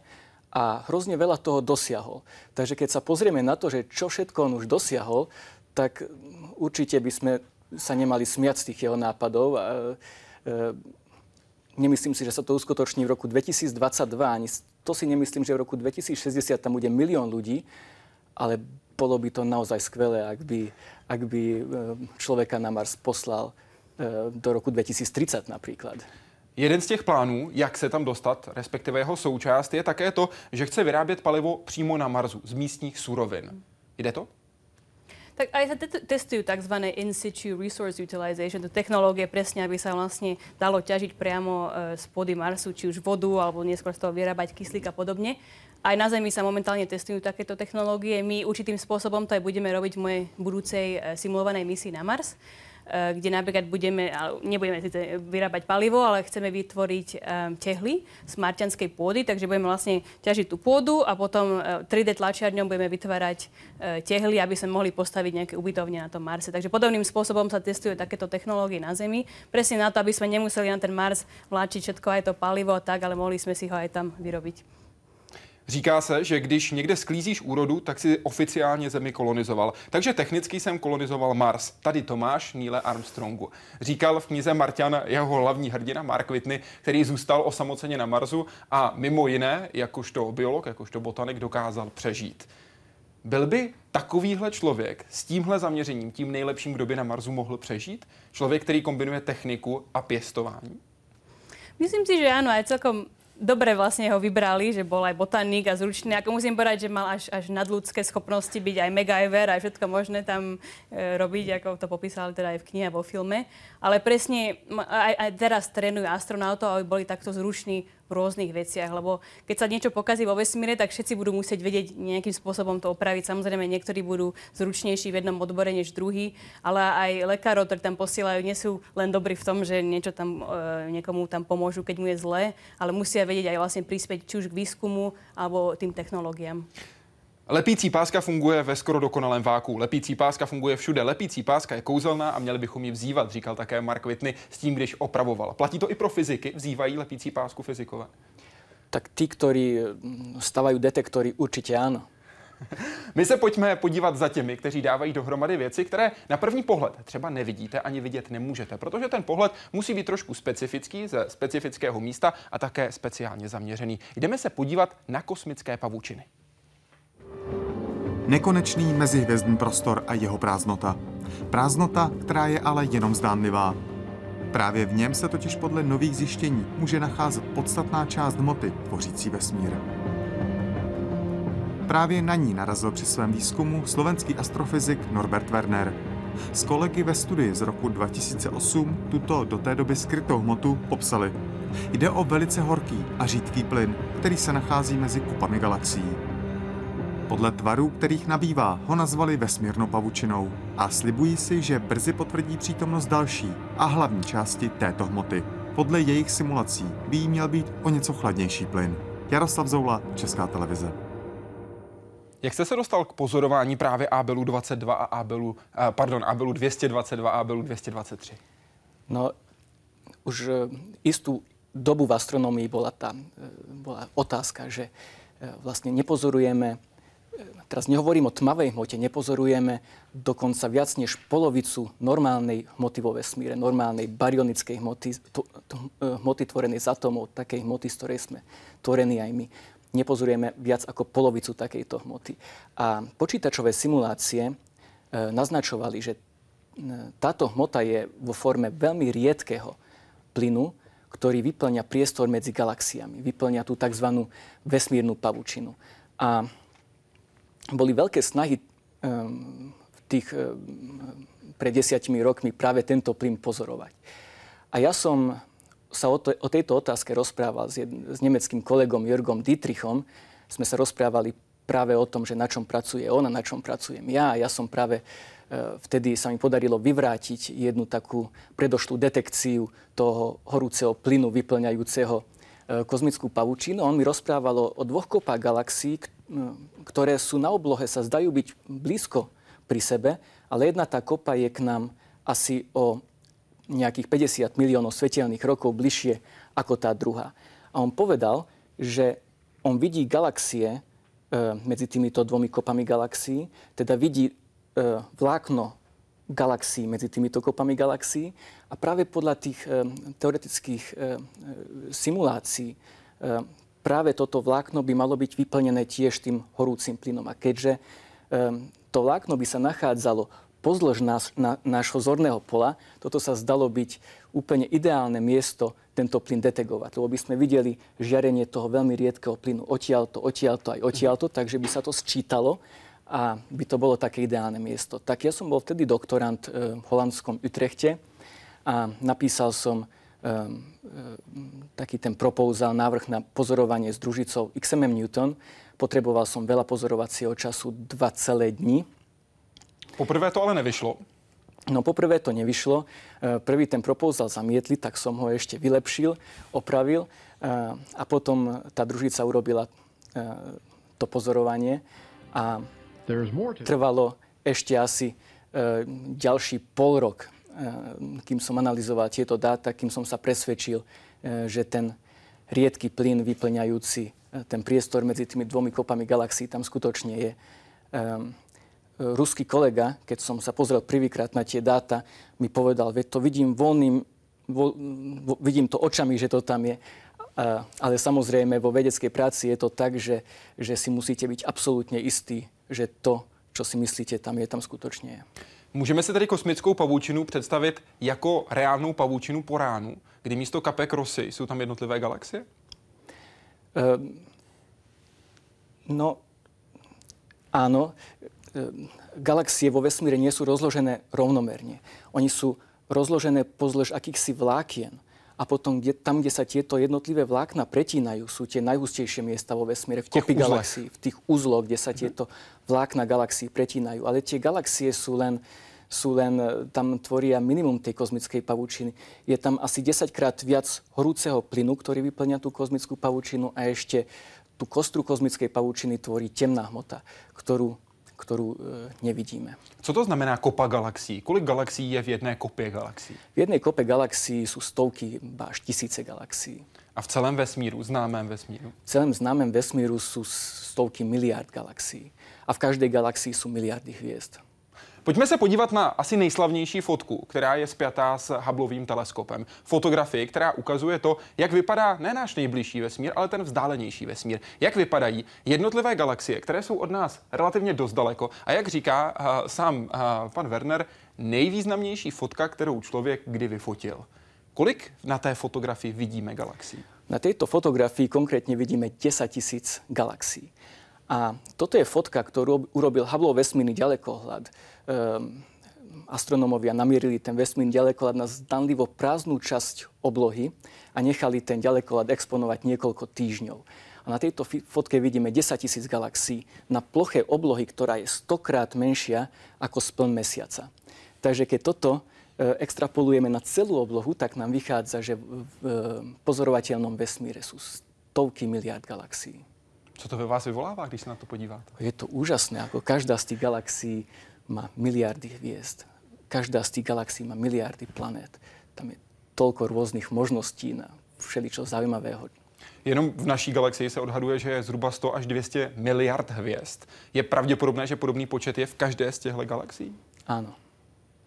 a hrozne veľa toho dosiahol. Takže keď sa pozrieme na to, že čo všetko on už dosiahol, tak určite by sme sa nemali smiať z tých jeho nápadov. A, e, nemyslím si, že sa to uskutoční v roku 2022, ani to si nemyslím, že v roku 2060 tam bude milión ľudí, ale bolo by to naozaj skvelé, ak by, ak by e, človeka na Mars poslal e, do roku 2030 napríklad. Jeden z těch plánů, jak se tam dostat, respektive jeho součást, je také to, že chce vyrábět palivo přímo na Marsu z místních surovin. Jde to? Tak aj sa testujú tzv. in situ resource utilization, to technológie presne, aby sa vlastne dalo ťažiť priamo e, z pôdy Marsu, či už vodu, alebo neskôr z toho vyrábať kyslík a podobne. Aj na Zemi sa momentálne testujú takéto technológie. My určitým spôsobom to aj budeme robiť v mojej budúcej e, simulovanej misii na Mars. Eh, kde napríklad budeme, nebudeme vyrábať palivo, ale chceme vytvoriť eh, tehly z marťanskej pôdy, takže budeme vlastne ťažiť tú pôdu a potom 3D eh, tlačiarňom budeme vytvárať tehly, aby sme mohli postaviť nejaké ubytovne na tom Marse. Takže podobným spôsobom sa testujú takéto technológie na Zemi, presne na to, aby sme nemuseli na ten Mars vláčiť všetko aj to palivo tak, ale mohli sme si ho aj tam vyrobiť. Říká se, že když někde sklízíš úrodu, tak si oficiálně Zemi kolonizoval. Takže technicky jsem kolonizoval Mars. Tady Tomáš Níle Armstrongu. Říkal v knize Martian jeho hlavní hrdina Mark Whitney, který zůstal osamoceně na Marsu a mimo jiné, jakožto biolog, jakožto botanik, dokázal přežít. Byl by takovýhle člověk s tímhle zaměřením tím nejlepším, kdo by na Marsu mohl přežít? Člověk, který kombinuje techniku a pěstování? Myslím si, že áno, aj celkom dobre vlastne ho vybrali, že bol aj botanik a zručný. Ako musím povedať, že mal až, až nadľudské schopnosti byť aj MacGyver a všetko možné tam e, robiť, ako to popísali teda aj v knihe vo filme. Ale presne aj, aj teraz trénujú astronautov, aby boli takto zruční v rôznych veciach, lebo keď sa niečo pokazí vo vesmíre, tak všetci budú musieť vedieť nejakým spôsobom to opraviť. Samozrejme, niektorí budú zručnejší v jednom odbore než druhý, ale aj lekárov, ktorí tam posielajú, nie sú len dobrí v tom, že niečo tam e, niekomu tam pomôžu, keď mu je zle, ale musia vedieť aj vlastne prispieť či už k výskumu alebo tým technológiám. Lepící páska funguje ve skoro dokonalém váku. Lepící páska funguje všude. Lepící páska je kouzelná a měli bychom ji vzývat, říkal také Mark Whitney s tím, když opravoval. Platí to i pro fyziky? Vzývají lepící pásku fyzikové? Tak tí, ktorí mm, stavajú detektory, určitě ano. My se pojďme podívat za těmi, kteří dávají dohromady věci, které na první pohled třeba nevidíte ani vidět nemůžete, protože ten pohled musí být trošku specifický ze specifického místa a také speciálně zaměřený. Jdeme se podívat na kosmické pavučiny. Nekonečný mezihvězdný prostor a jeho prázdnota. Prázdnota, která je ale jenom zdánlivá. Právě v něm se totiž podle nových zjištění může nacházet podstatná část hmoty tvořící vesmír. Právě na ní narazil při svém výzkumu slovenský astrofyzik Norbert Werner. S kolegy ve studii z roku 2008 tuto do té doby skrytou hmotu popsali. Jde o velice horký a řídký plyn, který se nachází mezi kupami galaxií. Podle tvarů, kterých nabývá, ho nazvali vesmírnou pavučinou a slibují si, že brzy potvrdí přítomnost další a hlavní části této hmoty. Podle jejich simulací by jí měl být o něco chladnější plyn. Jaroslav Zoula, Česká televize. Jak jste se dostal k pozorování právě Abelu 22 a Abelu, eh, pardon, Abelu 222 a Abelu 223? No, už eh, istú dobu v astronomii bola tá eh, bola otázka, že vlastne nepozorujeme teraz nehovorím o tmavej hmote, nepozorujeme dokonca viac než polovicu normálnej hmoty vo vesmíre, normálnej baryonickej hmoty, to, to, e, hmoty tvorenej z atómov, takej hmoty, z ktorej sme tvorení aj my. Nepozorujeme viac ako polovicu takejto hmoty. A počítačové simulácie e, naznačovali, že e, táto hmota je vo forme veľmi riedkého plynu, ktorý vyplňa priestor medzi galaxiami, vyplňa tú tzv. vesmírnu pavučinu. A boli veľké snahy um, v tých um, pred desiatimi rokmi práve tento plyn pozorovať. A ja som sa o, to, o tejto otázke rozprával s, jed, s nemeckým kolegom Jörgom Dietrichom. Sme sa rozprávali práve o tom, že na čom pracuje on a na čom pracujem ja. Ja som práve e, vtedy sa mi podarilo vyvrátiť jednu takú predošlú detekciu toho horúceho plynu vyplňajúceho e, kozmickú pavučinu. On mi rozprával o dvoch kopách galaxií, ktoré sú na oblohe, sa zdajú byť blízko pri sebe, ale jedna tá kopa je k nám asi o nejakých 50 miliónov svetelných rokov bližšie ako tá druhá. A on povedal, že on vidí galaxie e, medzi týmito dvomi kopami galaxií, teda vidí e, vlákno galaxií medzi týmito kopami galaxií a práve podľa tých e, teoretických e, e simulácií e, práve toto vlákno by malo byť vyplnené tiež tým horúcim plynom. A keďže um, to vlákno by sa nachádzalo pozdĺž nás, na, nášho zorného pola, toto sa zdalo byť úplne ideálne miesto tento plyn detegovať, lebo by sme videli žiarenie toho veľmi riedkeho plynu odtiaľto, odtiaľto aj odtiaľto, takže by sa to sčítalo a by to bolo také ideálne miesto. Tak ja som bol vtedy doktorant v holandskom Utrechte a napísal som taký ten proposal, návrh na pozorovanie s družicou XMM Newton. Potreboval som veľa pozorovacieho času, dva celé dni. Poprvé to ale nevyšlo. No poprvé to nevyšlo. E, prvý ten proposal zamietli, tak som ho ešte vylepšil, opravil a potom tá družica urobila to pozorovanie a trvalo ešte asi ďalší pol rok, kým som analyzoval tieto dáta, kým som sa presvedčil, že ten riedky plyn vyplňajúci ten priestor medzi tými dvomi kopami galaxií tam skutočne je ruský kolega, keď som sa pozrel prvýkrát na tie dáta, mi povedal, veď to vidím voľným, vo, vo, vidím to očami, že to tam je. Ale samozrejme vo vedeckej práci je to tak, že, že si musíte byť absolútne istí, že to, čo si myslíte, tam je, tam skutočně je. Můžeme si tedy kosmickou pavoučinu představit jako reálnou pavoučinu po ránu, kdy místo kapek rosy jsou tam jednotlivé galaxie? Um, no, áno. Ehm, galaxie vo vesmíre nie sú rozložené rovnomerne. Oni sú rozložené pozdĺž akýchsi vlákien. A potom kde, tam, kde sa tieto jednotlivé vlákna pretínajú, sú tie najhustejšie miesta vo vesmíre, v kopy galaxií, v tých uzloch, kde sa mhm. tieto vlákna galaxií pretínajú. Ale tie galaxie sú len, sú len, e, tam tvoria minimum tej kozmickej pavučiny. Je tam asi 10 krát viac horúceho plynu, ktorý vyplňa tú kozmickú pavučinu a ešte tú kostru kozmickej pavučiny tvorí temná hmota, ktorú ktorú e, nevidíme. Co to znamená kopa galaxií? Kolik galaxií je v jedné kopě galaxií? V jednej kope galaxií sú stovky, až tisíce galaxií. A v celém vesmíru, známém vesmíru? V celém známém vesmíru sú stovky miliard galaxií. A v každej galaxii sú miliardy hviezd. Pojďme se podívat na asi nejslavnější fotku, která je spjatá s Hubbleovým teleskopem. Fotografii, která ukazuje to, jak vypadá ne náš nejbližší vesmír, ale ten vzdálenější vesmír. Jak vypadají jednotlivé galaxie, které jsou od nás relativně dost daleko. A jak říká uh, sám uh, pan Werner, nejvýznamnější fotka, kterou člověk kdy vyfotil. Kolik na té fotografii vidíme galaxií? Na tejto fotografii konkrétne vidíme 10 tisíc galaxií. A toto je fotka, ktorú urobil Hubble vesmírny ďalekohľad. Um, astronómovia namierili ten vesmírny ďalekohľad na zdanlivo prázdnu časť oblohy a nechali ten ďalekohľad exponovať niekoľko týždňov. A na tejto fotke vidíme 10 tisíc galaxií na ploche oblohy, ktorá je stokrát menšia ako spln mesiaca. Takže keď toto e, extrapolujeme na celú oblohu, tak nám vychádza, že v pozorovateľnom vesmíre sú stovky miliard galaxií. Co to ve vás vyvolává, když se na to podíváte? Je to úžasné, ako každá z tých galaxií má miliardy hviezd. Každá z tých galaxií má miliardy planét. Tam je toľko rôznych možností na všeličo zaujímavého. Jenom v naší galaxii se odhaduje, že je zhruba 100 až 200 miliard hvězd. Je pravděpodobné, že podobný počet je v každé z těchto galaxií? Áno.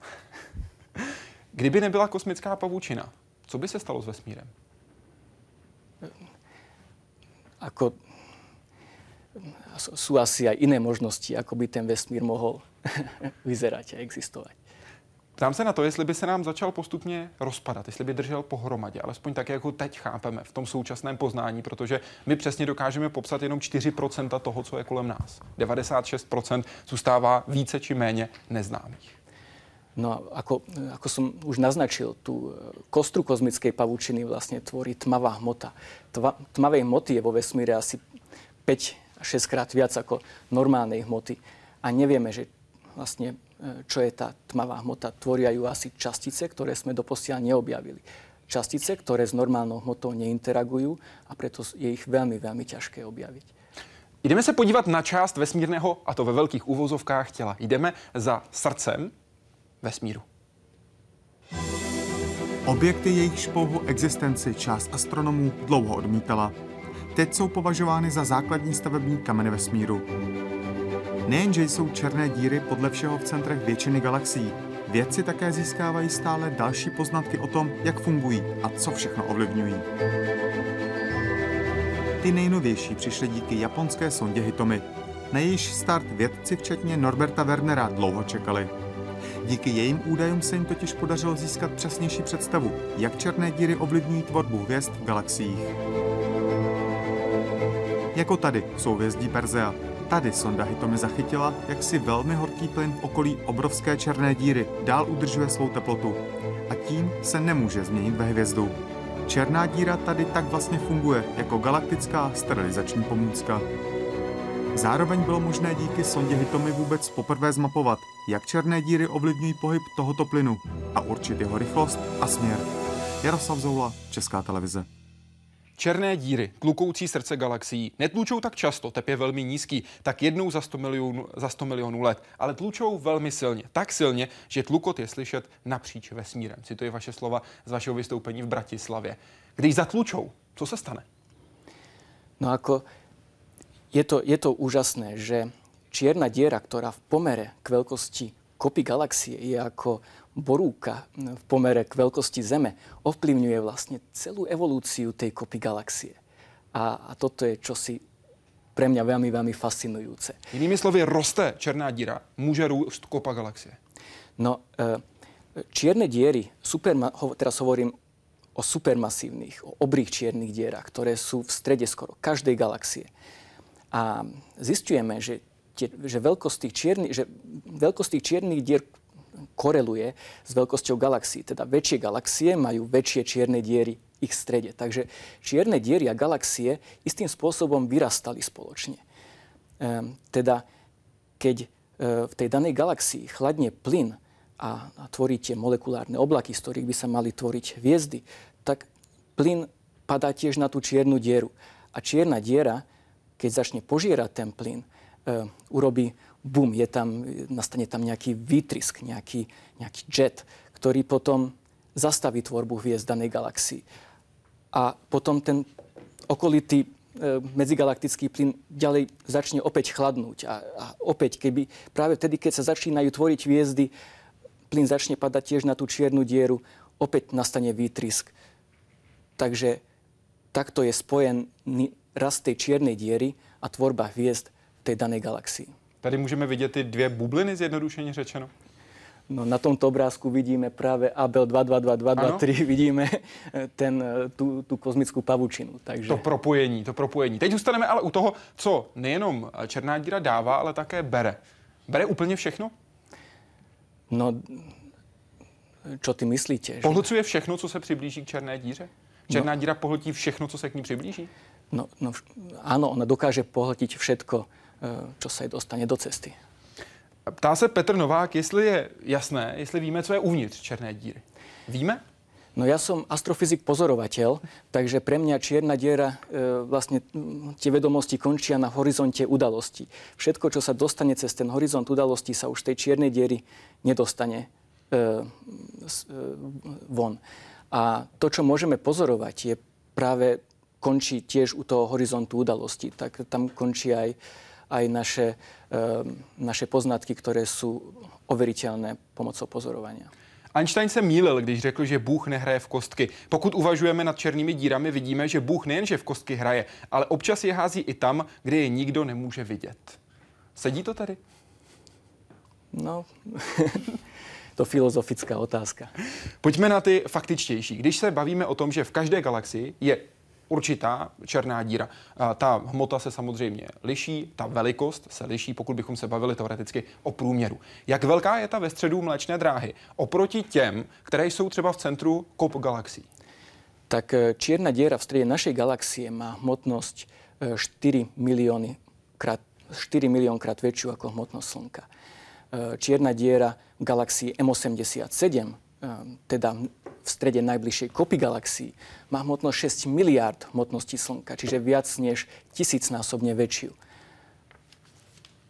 Kdyby nebyla kosmická pavučina, co by se stalo s vesmírem? Ako sú asi aj iné možnosti, ako by ten vesmír mohol vyzerať a existovať. Ptám se na to, jestli by se nám začal postupně rozpadat, jestli by držel pohromadě, alespoň tak, jak ho teď chápeme v tom současném poznání, protože my přesně dokážeme popsat jenom 4% toho, co je kolem nás. 96% zůstává více či méně neznámých. No ako, ako som už naznačil, tú kostru kozmickej pavučiny vlastne tvorí tmavá hmota. Tva, tmavej hmoty je vo vesmíre asi 5 6 krát viac ako normálnej hmoty. A nevieme, že vlastne, e, čo je tá tmavá hmota. Tvoria ju asi častice, ktoré sme doposiaľ neobjavili. Častice, ktoré s normálnou hmotou neinteragujú a preto je ich veľmi, veľmi ťažké objaviť. Jdeme se podívat na část vesmírného, a to ve velkých úvozovkách těla. Jdeme za srdcem vesmíru. Objekty, jejichž pouhou existenci část astronomů dlouho odmítala, teď jsou považovány za základní stavební kameny vesmíru. Nejenže jsou černé díry podle všeho v centrech většiny galaxií, vědci také získávají stále další poznatky o tom, jak fungují a co všechno ovlivňují. Ty nejnovější přišly díky japonské sondě Hitomi. Na jejíž start vědci včetně Norberta Wernera dlouho čekali. Díky jejím údajům se jim totiž podařilo získat přesnější představu, jak černé díry ovlivňují tvorbu hvězd v galaxiích jako tady v souvězdí Persea. Tady sonda Hitomi zachytila, jak si velmi horký plyn v okolí obrovské černé díry dál udržuje svou teplotu a tím se nemůže změnit ve hvězdu. Černá díra tady tak vlastně funguje jako galaktická sterilizační pomůcka. Zároveň bylo možné díky sondě Hitomi vůbec poprvé zmapovat, jak černé díry ovlivňují pohyb tohoto plynu a určit jeho rychlost a směr. Jaroslav Zoula, Česká televize. Černé díry, tlukoucí srdce galaxií, netlučou tak často, tep je velmi nízký, tak jednou za 100, milionů, za 100 milionů let, ale tlučou velmi silně, tak silně, že tlukot je slyšet napříč vesmírem. Cituji vaše slova z vašeho vystoupení v Bratislavě. Když zatlučou, co se stane? No ako je to, je to úžasné, že čierna diera, ktorá v pomere k veľkosti kopy galaxie je ako borúka v pomere k veľkosti Zeme, ovplyvňuje vlastne celú evolúciu tej kopy galaxie. A, a toto je čosi pre mňa veľmi, veľmi fascinujúce. Inými slovy, roste černá díra, môže rúst kopa galaxie. No, e, čierne diery, superma, teraz hovorím o supermasívnych, o obrých čiernych dierach, ktoré sú v strede skoro každej galaxie. A zistujeme, že, tie, že, veľkosť tých čierny, že veľkosť tých čiernych dier koreluje s veľkosťou galaxií. Teda väčšie galaxie majú väčšie čierne diery ich strede. Takže čierne diery a galaxie istým spôsobom vyrastali spoločne. Ehm, teda keď e, v tej danej galaxii chladne plyn a, a tvoríte molekulárne oblaky, z ktorých by sa mali tvoriť hviezdy, tak plyn padá tiež na tú čiernu dieru. A čierna diera, keď začne požierať ten plyn, e, urobí bum, je tam, nastane tam nejaký výtrisk, nejaký, nejaký jet, ktorý potom zastaví tvorbu hviezd danej galaxii. A potom ten okolitý e, medzigalaktický plyn ďalej začne opäť chladnúť. A, a opäť, keby práve vtedy, keď sa začínajú tvoriť hviezdy, plyn začne padať tiež na tú čiernu dieru, opäť nastane výtrisk. Takže takto je spojený rast tej čiernej diery a tvorba hviezd tej danej galaxii. Tady můžeme vidět ty dvě bubliny, zjednodušeně řečeno. No, na tomto obrázku vidíme práve Abel 222223, vidíme ten, tú, tú kozmickú pavučinu. Takže... To propojení, to propojení. Teď zůstaneme ale u toho, co nejenom černá díra dává, ale také bere. Bere úplně všechno? No, čo ty myslíte? Pohlcuje všechno, co se přiblíží k černé díře? Černá no, díra pohltí všechno, co se k ní přiblíží? No, no, áno, ona dokáže pohltiť všetko, Eh, čo sa jej dostane do cesty. Ptá se Petr Novák, jestli je jasné, jestli víme, co je uvnitř černé díry. Víme? No ja som astrofyzik pozorovateľ, takže pre mňa čierna diera, e, vlastne tie vedomosti končia na horizonte udalosti. Všetko, čo sa dostane cez ten horizont udalosti, sa už tej čiernej diery nedostane e, s, e, von. A to, čo môžeme pozorovať, je práve končí tiež u toho horizontu udalosti. Tak tam končí aj aj naše, ehm, naše poznatky, ktoré sú overiteľné pomocou pozorovania. Einstein se mýlil, když řekl, že Bůh nehraje v kostky. Pokud uvažujeme nad černými dírami, vidíme, že Bůh nejenže v kostky hraje, ale občas je hází i tam, kde je nikdo nemůže vidět. Sedí to tady? No, to filozofická otázka. Pojďme na ty faktičtější. Když se bavíme o tom, že v každé galaxii je určitá černá díra. Ta hmota se samozřejmě liší, ta velikost se liší, pokud bychom se bavili teoreticky o průměru. Jak velká je ta ve středu mléčné dráhy oproti těm, které jsou třeba v centru kop galaxií? Tak e, čierna diera v strede našej galaxie má hmotnosť 4 e, milióny krát, 4 milión krát väčšiu ako hmotnosť Slnka. E, čierna diera v galaxii M87, teda v strede najbližšej kopy galaxií má hmotnosť 6 miliard hmotnosti Slnka, čiže viac než tisícnásobne väčšiu.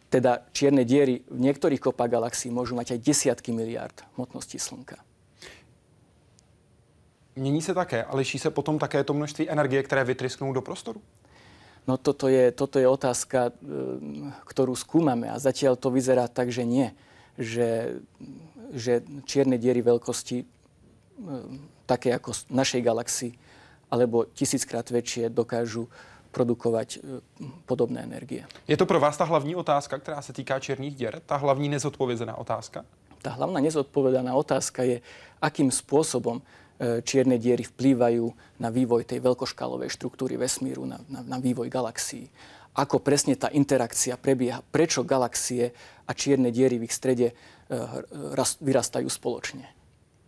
Teda čierne diery v niektorých kopách galaxií môžu mať aj desiatky miliard hmotnosti Slnka. Mění se také a liší se potom také to množství energie, které vytrysknou do prostoru? No toto je, toto je otázka, e, ktorú skúmame a zatiaľ to vyzerá tak, že nie. Že, že čierne diery veľkosti také ako našej galaxii, alebo tisíckrát väčšie dokážu produkovať e, podobné energie. Je to pro vás ta hlavní otázka, která se týká černých děr? Ta hlavní nezodpovězená otázka? Tá hlavná nezodpovedaná otázka je, akým spôsobom e, čierne diery vplývajú na vývoj tej veľkoškálovej štruktúry vesmíru, na, na, na vývoj galaxií. ako presne tá interakcia prebieha, prečo galaxie a čierne diery v ich strede vyrastajú spoločne.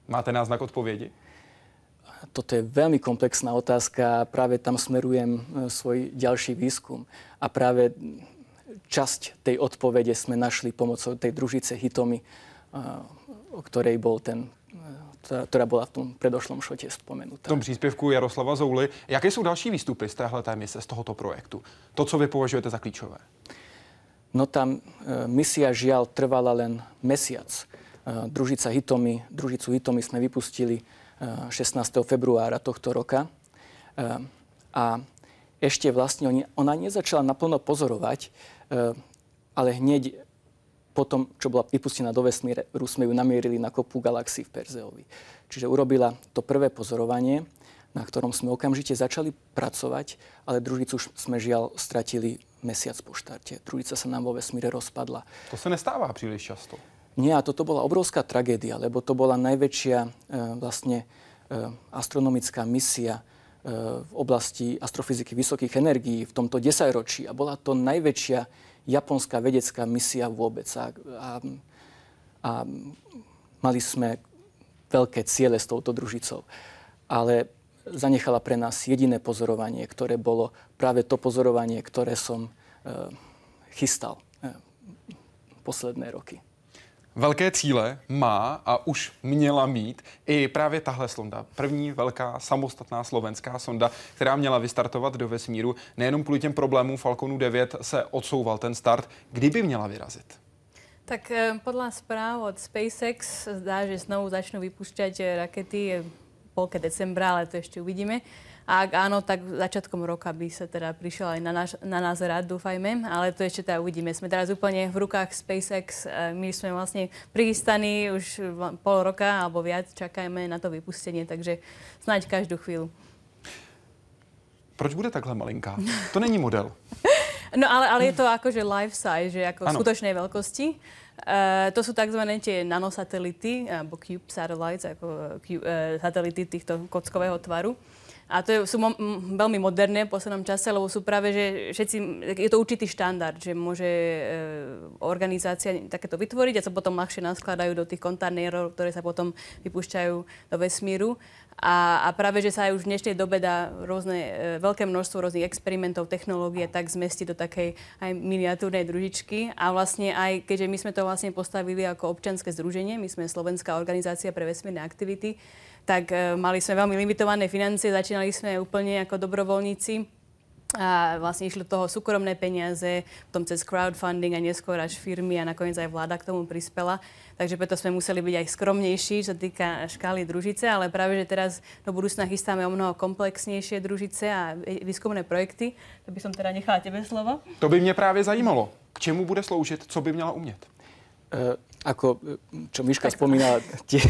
Máte náznak odpovedi? Toto je veľmi komplexná otázka práve tam smerujem svoj ďalší výskum. A práve časť tej odpovede sme našli pomocou tej družice Hitomy, o ktorej bol ten ktorá byla v tom predošlom šote spomenutá. V tom příspěvku Jaroslava Zouly. Jaké jsou další výstupy z téhle mise, z tohoto projektu? To, co vy považujete za klíčové? No tam e, misia žiaľ trvala len mesiac. E, družica Hitomy, družicu Hitomy sme vypustili e, 16. februára tohto roka. E, a ešte vlastne ona nezačala naplno pozorovať, e, ale hneď potom, čo bola vypustená do vesmíru, sme ju namierili na kopu galaxií v Perzeovi. Čiže urobila to prvé pozorovanie, na ktorom sme okamžite začali pracovať, ale družicu sme žiaľ stratili mesiac po štarte. Družica sa nám vo vesmíre rozpadla. To sa nestáva príliš často. Nie, a toto bola obrovská tragédia, lebo to bola najväčšia e, vlastne e, astronomická misia e, v oblasti astrofyziky vysokých energií v tomto desaťročí. A bola to najväčšia japonská vedecká misia vôbec. A, a, a mali sme veľké ciele s touto družicou. Ale zanechala pre nás jediné pozorovanie, ktoré bolo práve to pozorovanie, ktoré som e, chystal e, posledné roky. Velké cíle má a už měla mít i právě tahle sonda. První velká samostatná slovenská sonda, která měla vystartovat do vesmíru. Nejenom kvůli těm problémům Falconu 9 se odsouval ten start. Kdy by měla vyrazit? Tak eh, podľa správ od SpaceX zdá, že znovu začnú vypúšťať eh, rakety polke decembra, ale to ešte uvidíme. A ak áno, tak začiatkom roka by sa teda prišiel aj na, náš, na nás rád, dúfajme, ale to ešte teda uvidíme. Sme teraz úplne v rukách SpaceX, my sme vlastne prichystaní už pol roka alebo viac, čakáme na to vypustenie, takže snáď každú chvíľu. Proč bude takhle malinká? To není model. No ale, ale je to akože life size, že ako ano. skutočnej veľkosti. Uh, to sú tzv. tie nanosatelity, alebo cube satellites, ako uh, satelity týchto kockového tvaru. A to je, sú mo- m- veľmi moderné v poslednom čase, lebo sú práve, že všetci, je to určitý štandard, že môže e, organizácia takéto vytvoriť a sa potom ľahšie naskladajú do tých kontajnerov, ktoré sa potom vypúšťajú do vesmíru. A, a práve, že sa aj už v dnešnej dobe dá rôzne, e, veľké množstvo rôznych experimentov, technológie tak zmestiť do takej aj miniatúrnej družičky. A vlastne aj, keďže my sme to vlastne postavili ako občianske združenie, my sme Slovenská organizácia pre vesmírne aktivity, tak e, mali sme veľmi limitované financie, začínali sme úplne ako dobrovoľníci a vlastne išli do toho súkromné peniaze, potom cez crowdfunding a neskôr až firmy a nakoniec aj vláda k tomu prispela. Takže preto sme museli byť aj skromnejší, čo sa týka škály družice, ale práve, že teraz do budúcna chystáme o mnoho komplexnejšie družice a výskumné projekty. To by som teda nechala tebe slovo. To by mě právě zajímalo. K čemu bude sloužit, co by měla umět? Uh, ako, čo Miška tak... spomínala, tie,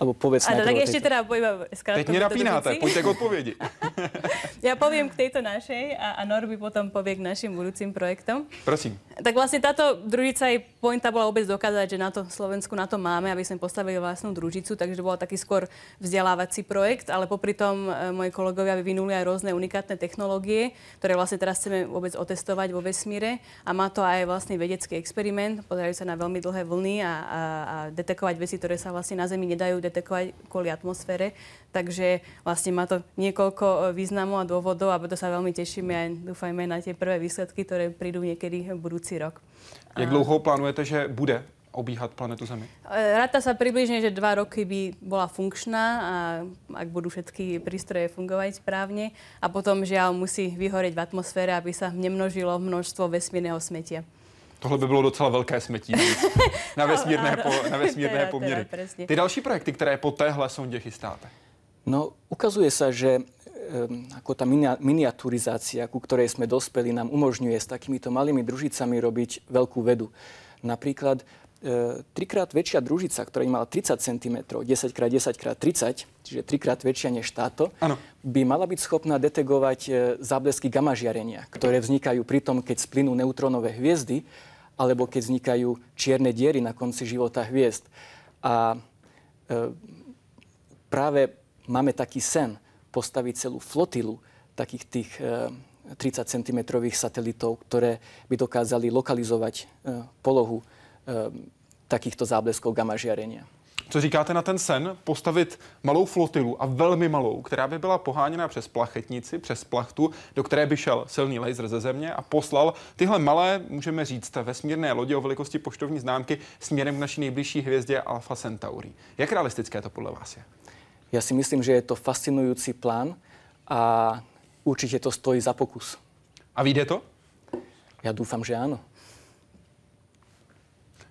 Alebo povedz Áno, tak ešte teda poviem Teď nenapínate, poďte k odpovedi. ja poviem k tejto našej a, a Norby potom povie k našim budúcim projektom. Prosím. Tak vlastne táto družica, jej pointa bola vôbec dokázať, že na to Slovensku na to máme, aby sme postavili vlastnú družicu, takže bol taký skôr vzdelávací projekt, ale popri tom e, moji kolegovia vyvinuli aj rôzne unikátne technológie, ktoré vlastne teraz chceme vôbec otestovať vo vesmíre a má to aj vlastne vedecký experiment, pozerajú sa na veľmi dlhé vlny a, a, a detekovať veci, ktoré sa vlastne na Zemi nedajú detekovať kvôli atmosfére. Takže vlastne má to niekoľko e, významov a dôvodov a preto sa veľmi tešíme aj dúfajme na tie prvé výsledky, ktoré prídu niekedy v budúci rok. Jak dlouho plánujete, že bude obíhat planetu Zemi? E, ráta sa približne, že dva roky by bola funkčná a ak budú všetky prístroje fungovať správne a potom žiaľ musí vyhoreť v atmosfére, aby sa nemnožilo množstvo vesmírneho smetia. Tohle by bylo docela velké smetí na vesmírné, po, na vesmírné poměry. Ty další projekty, které po téhle sondě chystáte? No, ukazuje sa, že um, ako tá miniaturizácia, ku ktorej sme dospeli, nám umožňuje s takýmito malými družicami robiť veľkú vedu. Napríklad e, trikrát väčšia družica, ktorá mala 30 cm, 10x10x30, čiže trikrát väčšia než táto, ano. by mala byť schopná detegovať e, záblesky gamma žiarenia, ktoré vznikajú pri tom, keď splynú neutrónové hviezdy alebo keď vznikajú čierne diery na konci života hviezd. A e, práve máme taký sen postaviť celú flotilu takých tých e, 30 cm satelitov, ktoré by dokázali lokalizovať polohu takýchto zábleskov gamma žiarenia. Co říkáte na ten sen postavit malou flotilu a velmi malou, která by byla poháněna přes plachetnici, přes plachtu, do které by šel silný laser ze země a poslal tyhle malé, můžeme říct, vesmírné lodě o velikosti poštovní známky směrem k naší nejbližší hvězdě Alpha Centauri. Jak realistické to podle vás je? Já si myslím, že je to fascinující plán a určitě to stojí za pokus. A vyjde to? Já doufám, že ano.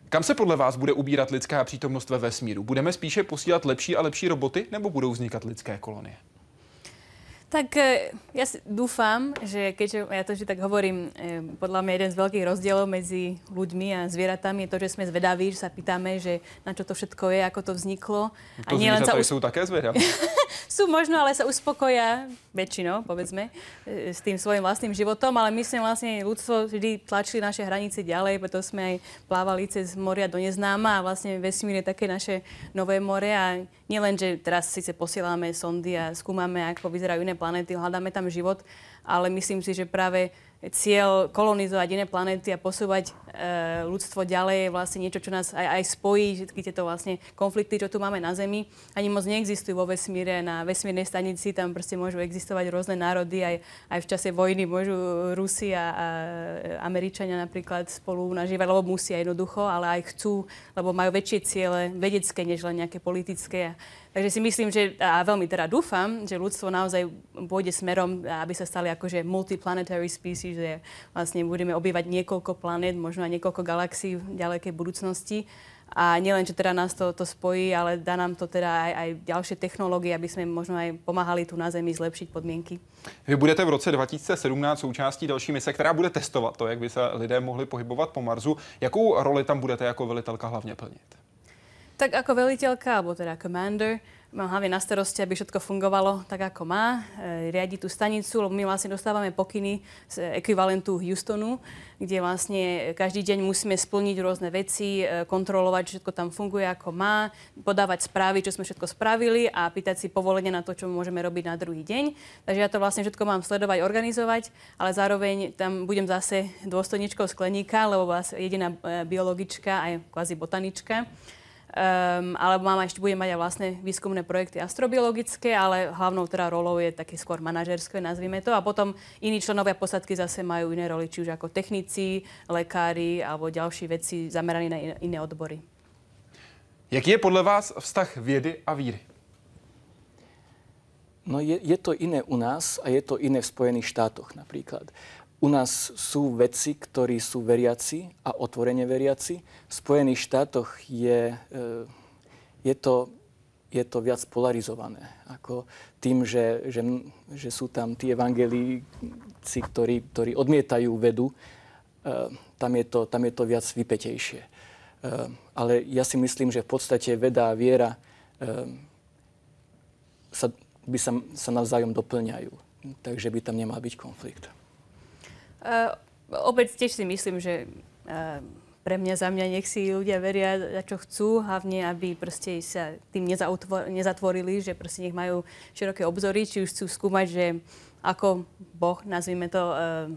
Kam se podle vás bude ubírat lidská přítomnost ve vesmíru? Budeme spíše posílat lepší a lepší roboty, nebo budou vznikat lidské kolonie? Tak e, ja si dúfam, že keďže ja to že tak hovorím, e, podľa mňa jeden z veľkých rozdielov medzi ľuďmi a zvieratami je to, že sme zvedaví, že sa pýtame, že na čo to všetko je, ako to vzniklo. To a nie len sa us... sú také zvedavé. sú možno, ale sa uspokoja väčšinou, povedzme, e, s tým svojim vlastným životom, ale my sme vlastne ľudstvo vždy tlačili naše hranice ďalej, preto sme aj plávali cez moria do neznáma a vlastne vesmír je také naše nové more a nielen, že teraz síce posielame sondy a skúmame, ako vyzerajú iné planéty, hľadáme tam život, ale myslím si, že práve cieľ kolonizovať iné planéty a posúvať e, ľudstvo ďalej je vlastne niečo, čo nás aj, aj spojí, všetky tieto vlastne konflikty, čo tu máme na Zemi, ani moc neexistujú vo vesmíre. Na vesmírnej stanici tam proste môžu existovať rôzne národy, aj, aj v čase vojny môžu Rusi a, a Američania napríklad spolu nažívať, lebo musia jednoducho, ale aj chcú, lebo majú väčšie ciele vedecké, než len nejaké politické. Takže si myslím, že a veľmi teda dúfam, že ľudstvo naozaj pôjde smerom, aby sa stali akože multiplanetary species, že vlastne budeme obývať niekoľko planét, možno aj niekoľko galaxií v ďalekej budúcnosti. A nielen, že teda nás to, to spojí, ale dá nám to teda aj, aj ďalšie technológie, aby sme možno aj pomáhali tu na Zemi zlepšiť podmienky. Vy budete v roce 2017 součástí další mise, která bude testovat to, jak by se lidé mohli pohybovat po Marsu. Jakou roli tam budete jako velitelka hlavně plnit? Tak ako veliteľka, alebo teda commander, mám hlavne na starosti, aby všetko fungovalo tak, ako má. E, riadi tú stanicu, lebo my vlastne dostávame pokyny z ekvivalentu Houstonu, kde vlastne každý deň musíme splniť rôzne veci, e, kontrolovať, že všetko tam funguje, ako má, podávať správy, čo sme všetko spravili a pýtať si povolenie na to, čo môžeme robiť na druhý deň. Takže ja to vlastne všetko mám sledovať, organizovať, ale zároveň tam budem zase dôstojničkou skleníka, lebo vlastne jediná e, biologička aj kvázi botanička Um, alebo mám ešte, budem mať aj vlastné výskumné projekty astrobiologické, ale hlavnou teda rolou je také skôr manažerské, nazvime to. A potom iní členovia posadky zase majú iné roli, či už ako technici, lekári alebo ďalší veci zameraní na iné, odbory. Jaký je podle vás vztah vědy a víry? No je, je to iné u nás a je to iné v Spojených štátoch napríklad. U nás sú vedci, ktorí sú veriaci a otvorene veriaci. V Spojených štátoch je, e, je, to, je to viac polarizované. Ako tým, že, že, že sú tam tí evangelíci, ktorí, ktorí odmietajú vedu, e, tam je to, tam je to viac vypetejšie. E, ale ja si myslím, že v podstate veda a viera sa, by sa, sa navzájom doplňajú. Takže by tam nemal byť konflikt. Uh, opäť tiež si myslím, že uh, pre mňa, za mňa nech si ľudia veria, za čo chcú, hlavne aby proste sa tým nezatvorili, že proste nech majú široké obzory, či už chcú skúmať, že ako Boh, nazvime to, uh,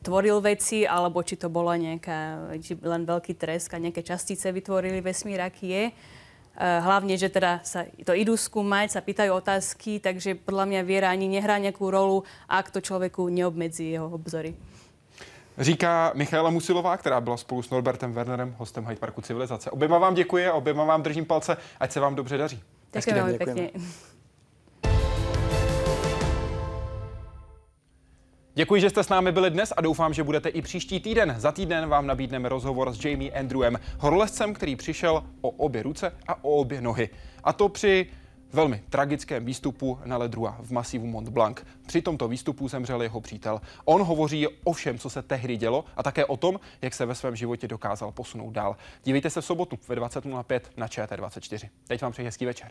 tvoril veci, alebo či to bolo nejaká, či len veľký tresk a nejaké častice vytvorili vesmír, aký je. Hlavne, že teda sa to idú skúmať, sa pýtajú otázky, takže podľa mňa viera ani nehrá nejakú rolu, ak to človeku neobmedzí jeho obzory. Říká Michaela Musilová, která byla spolu s Norbertem Wernerem hostem Hyde Parku Civilizace. Oběma vám děkuji a oběma vám držím palce, ať se vám dobře daří. Děkuji velmi pěkně. Děkuji, že jste s námi byli dnes a doufám, že budete i příští týden. Za týden vám nabídneme rozhovor s Jamie Andrewem, horolezcem, který přišel o obě ruce a o obě nohy. A to při velmi tragickém výstupu na Ledrua v masivu Mont Blanc. Při tomto výstupu zemřel jeho přítel. On hovoří o všem, co se tehdy dělo a také o tom, jak se ve svém životě dokázal posunout dál. Dívejte se v sobotu ve 20.05 na ČT24. Teď vám přeji hezký večer.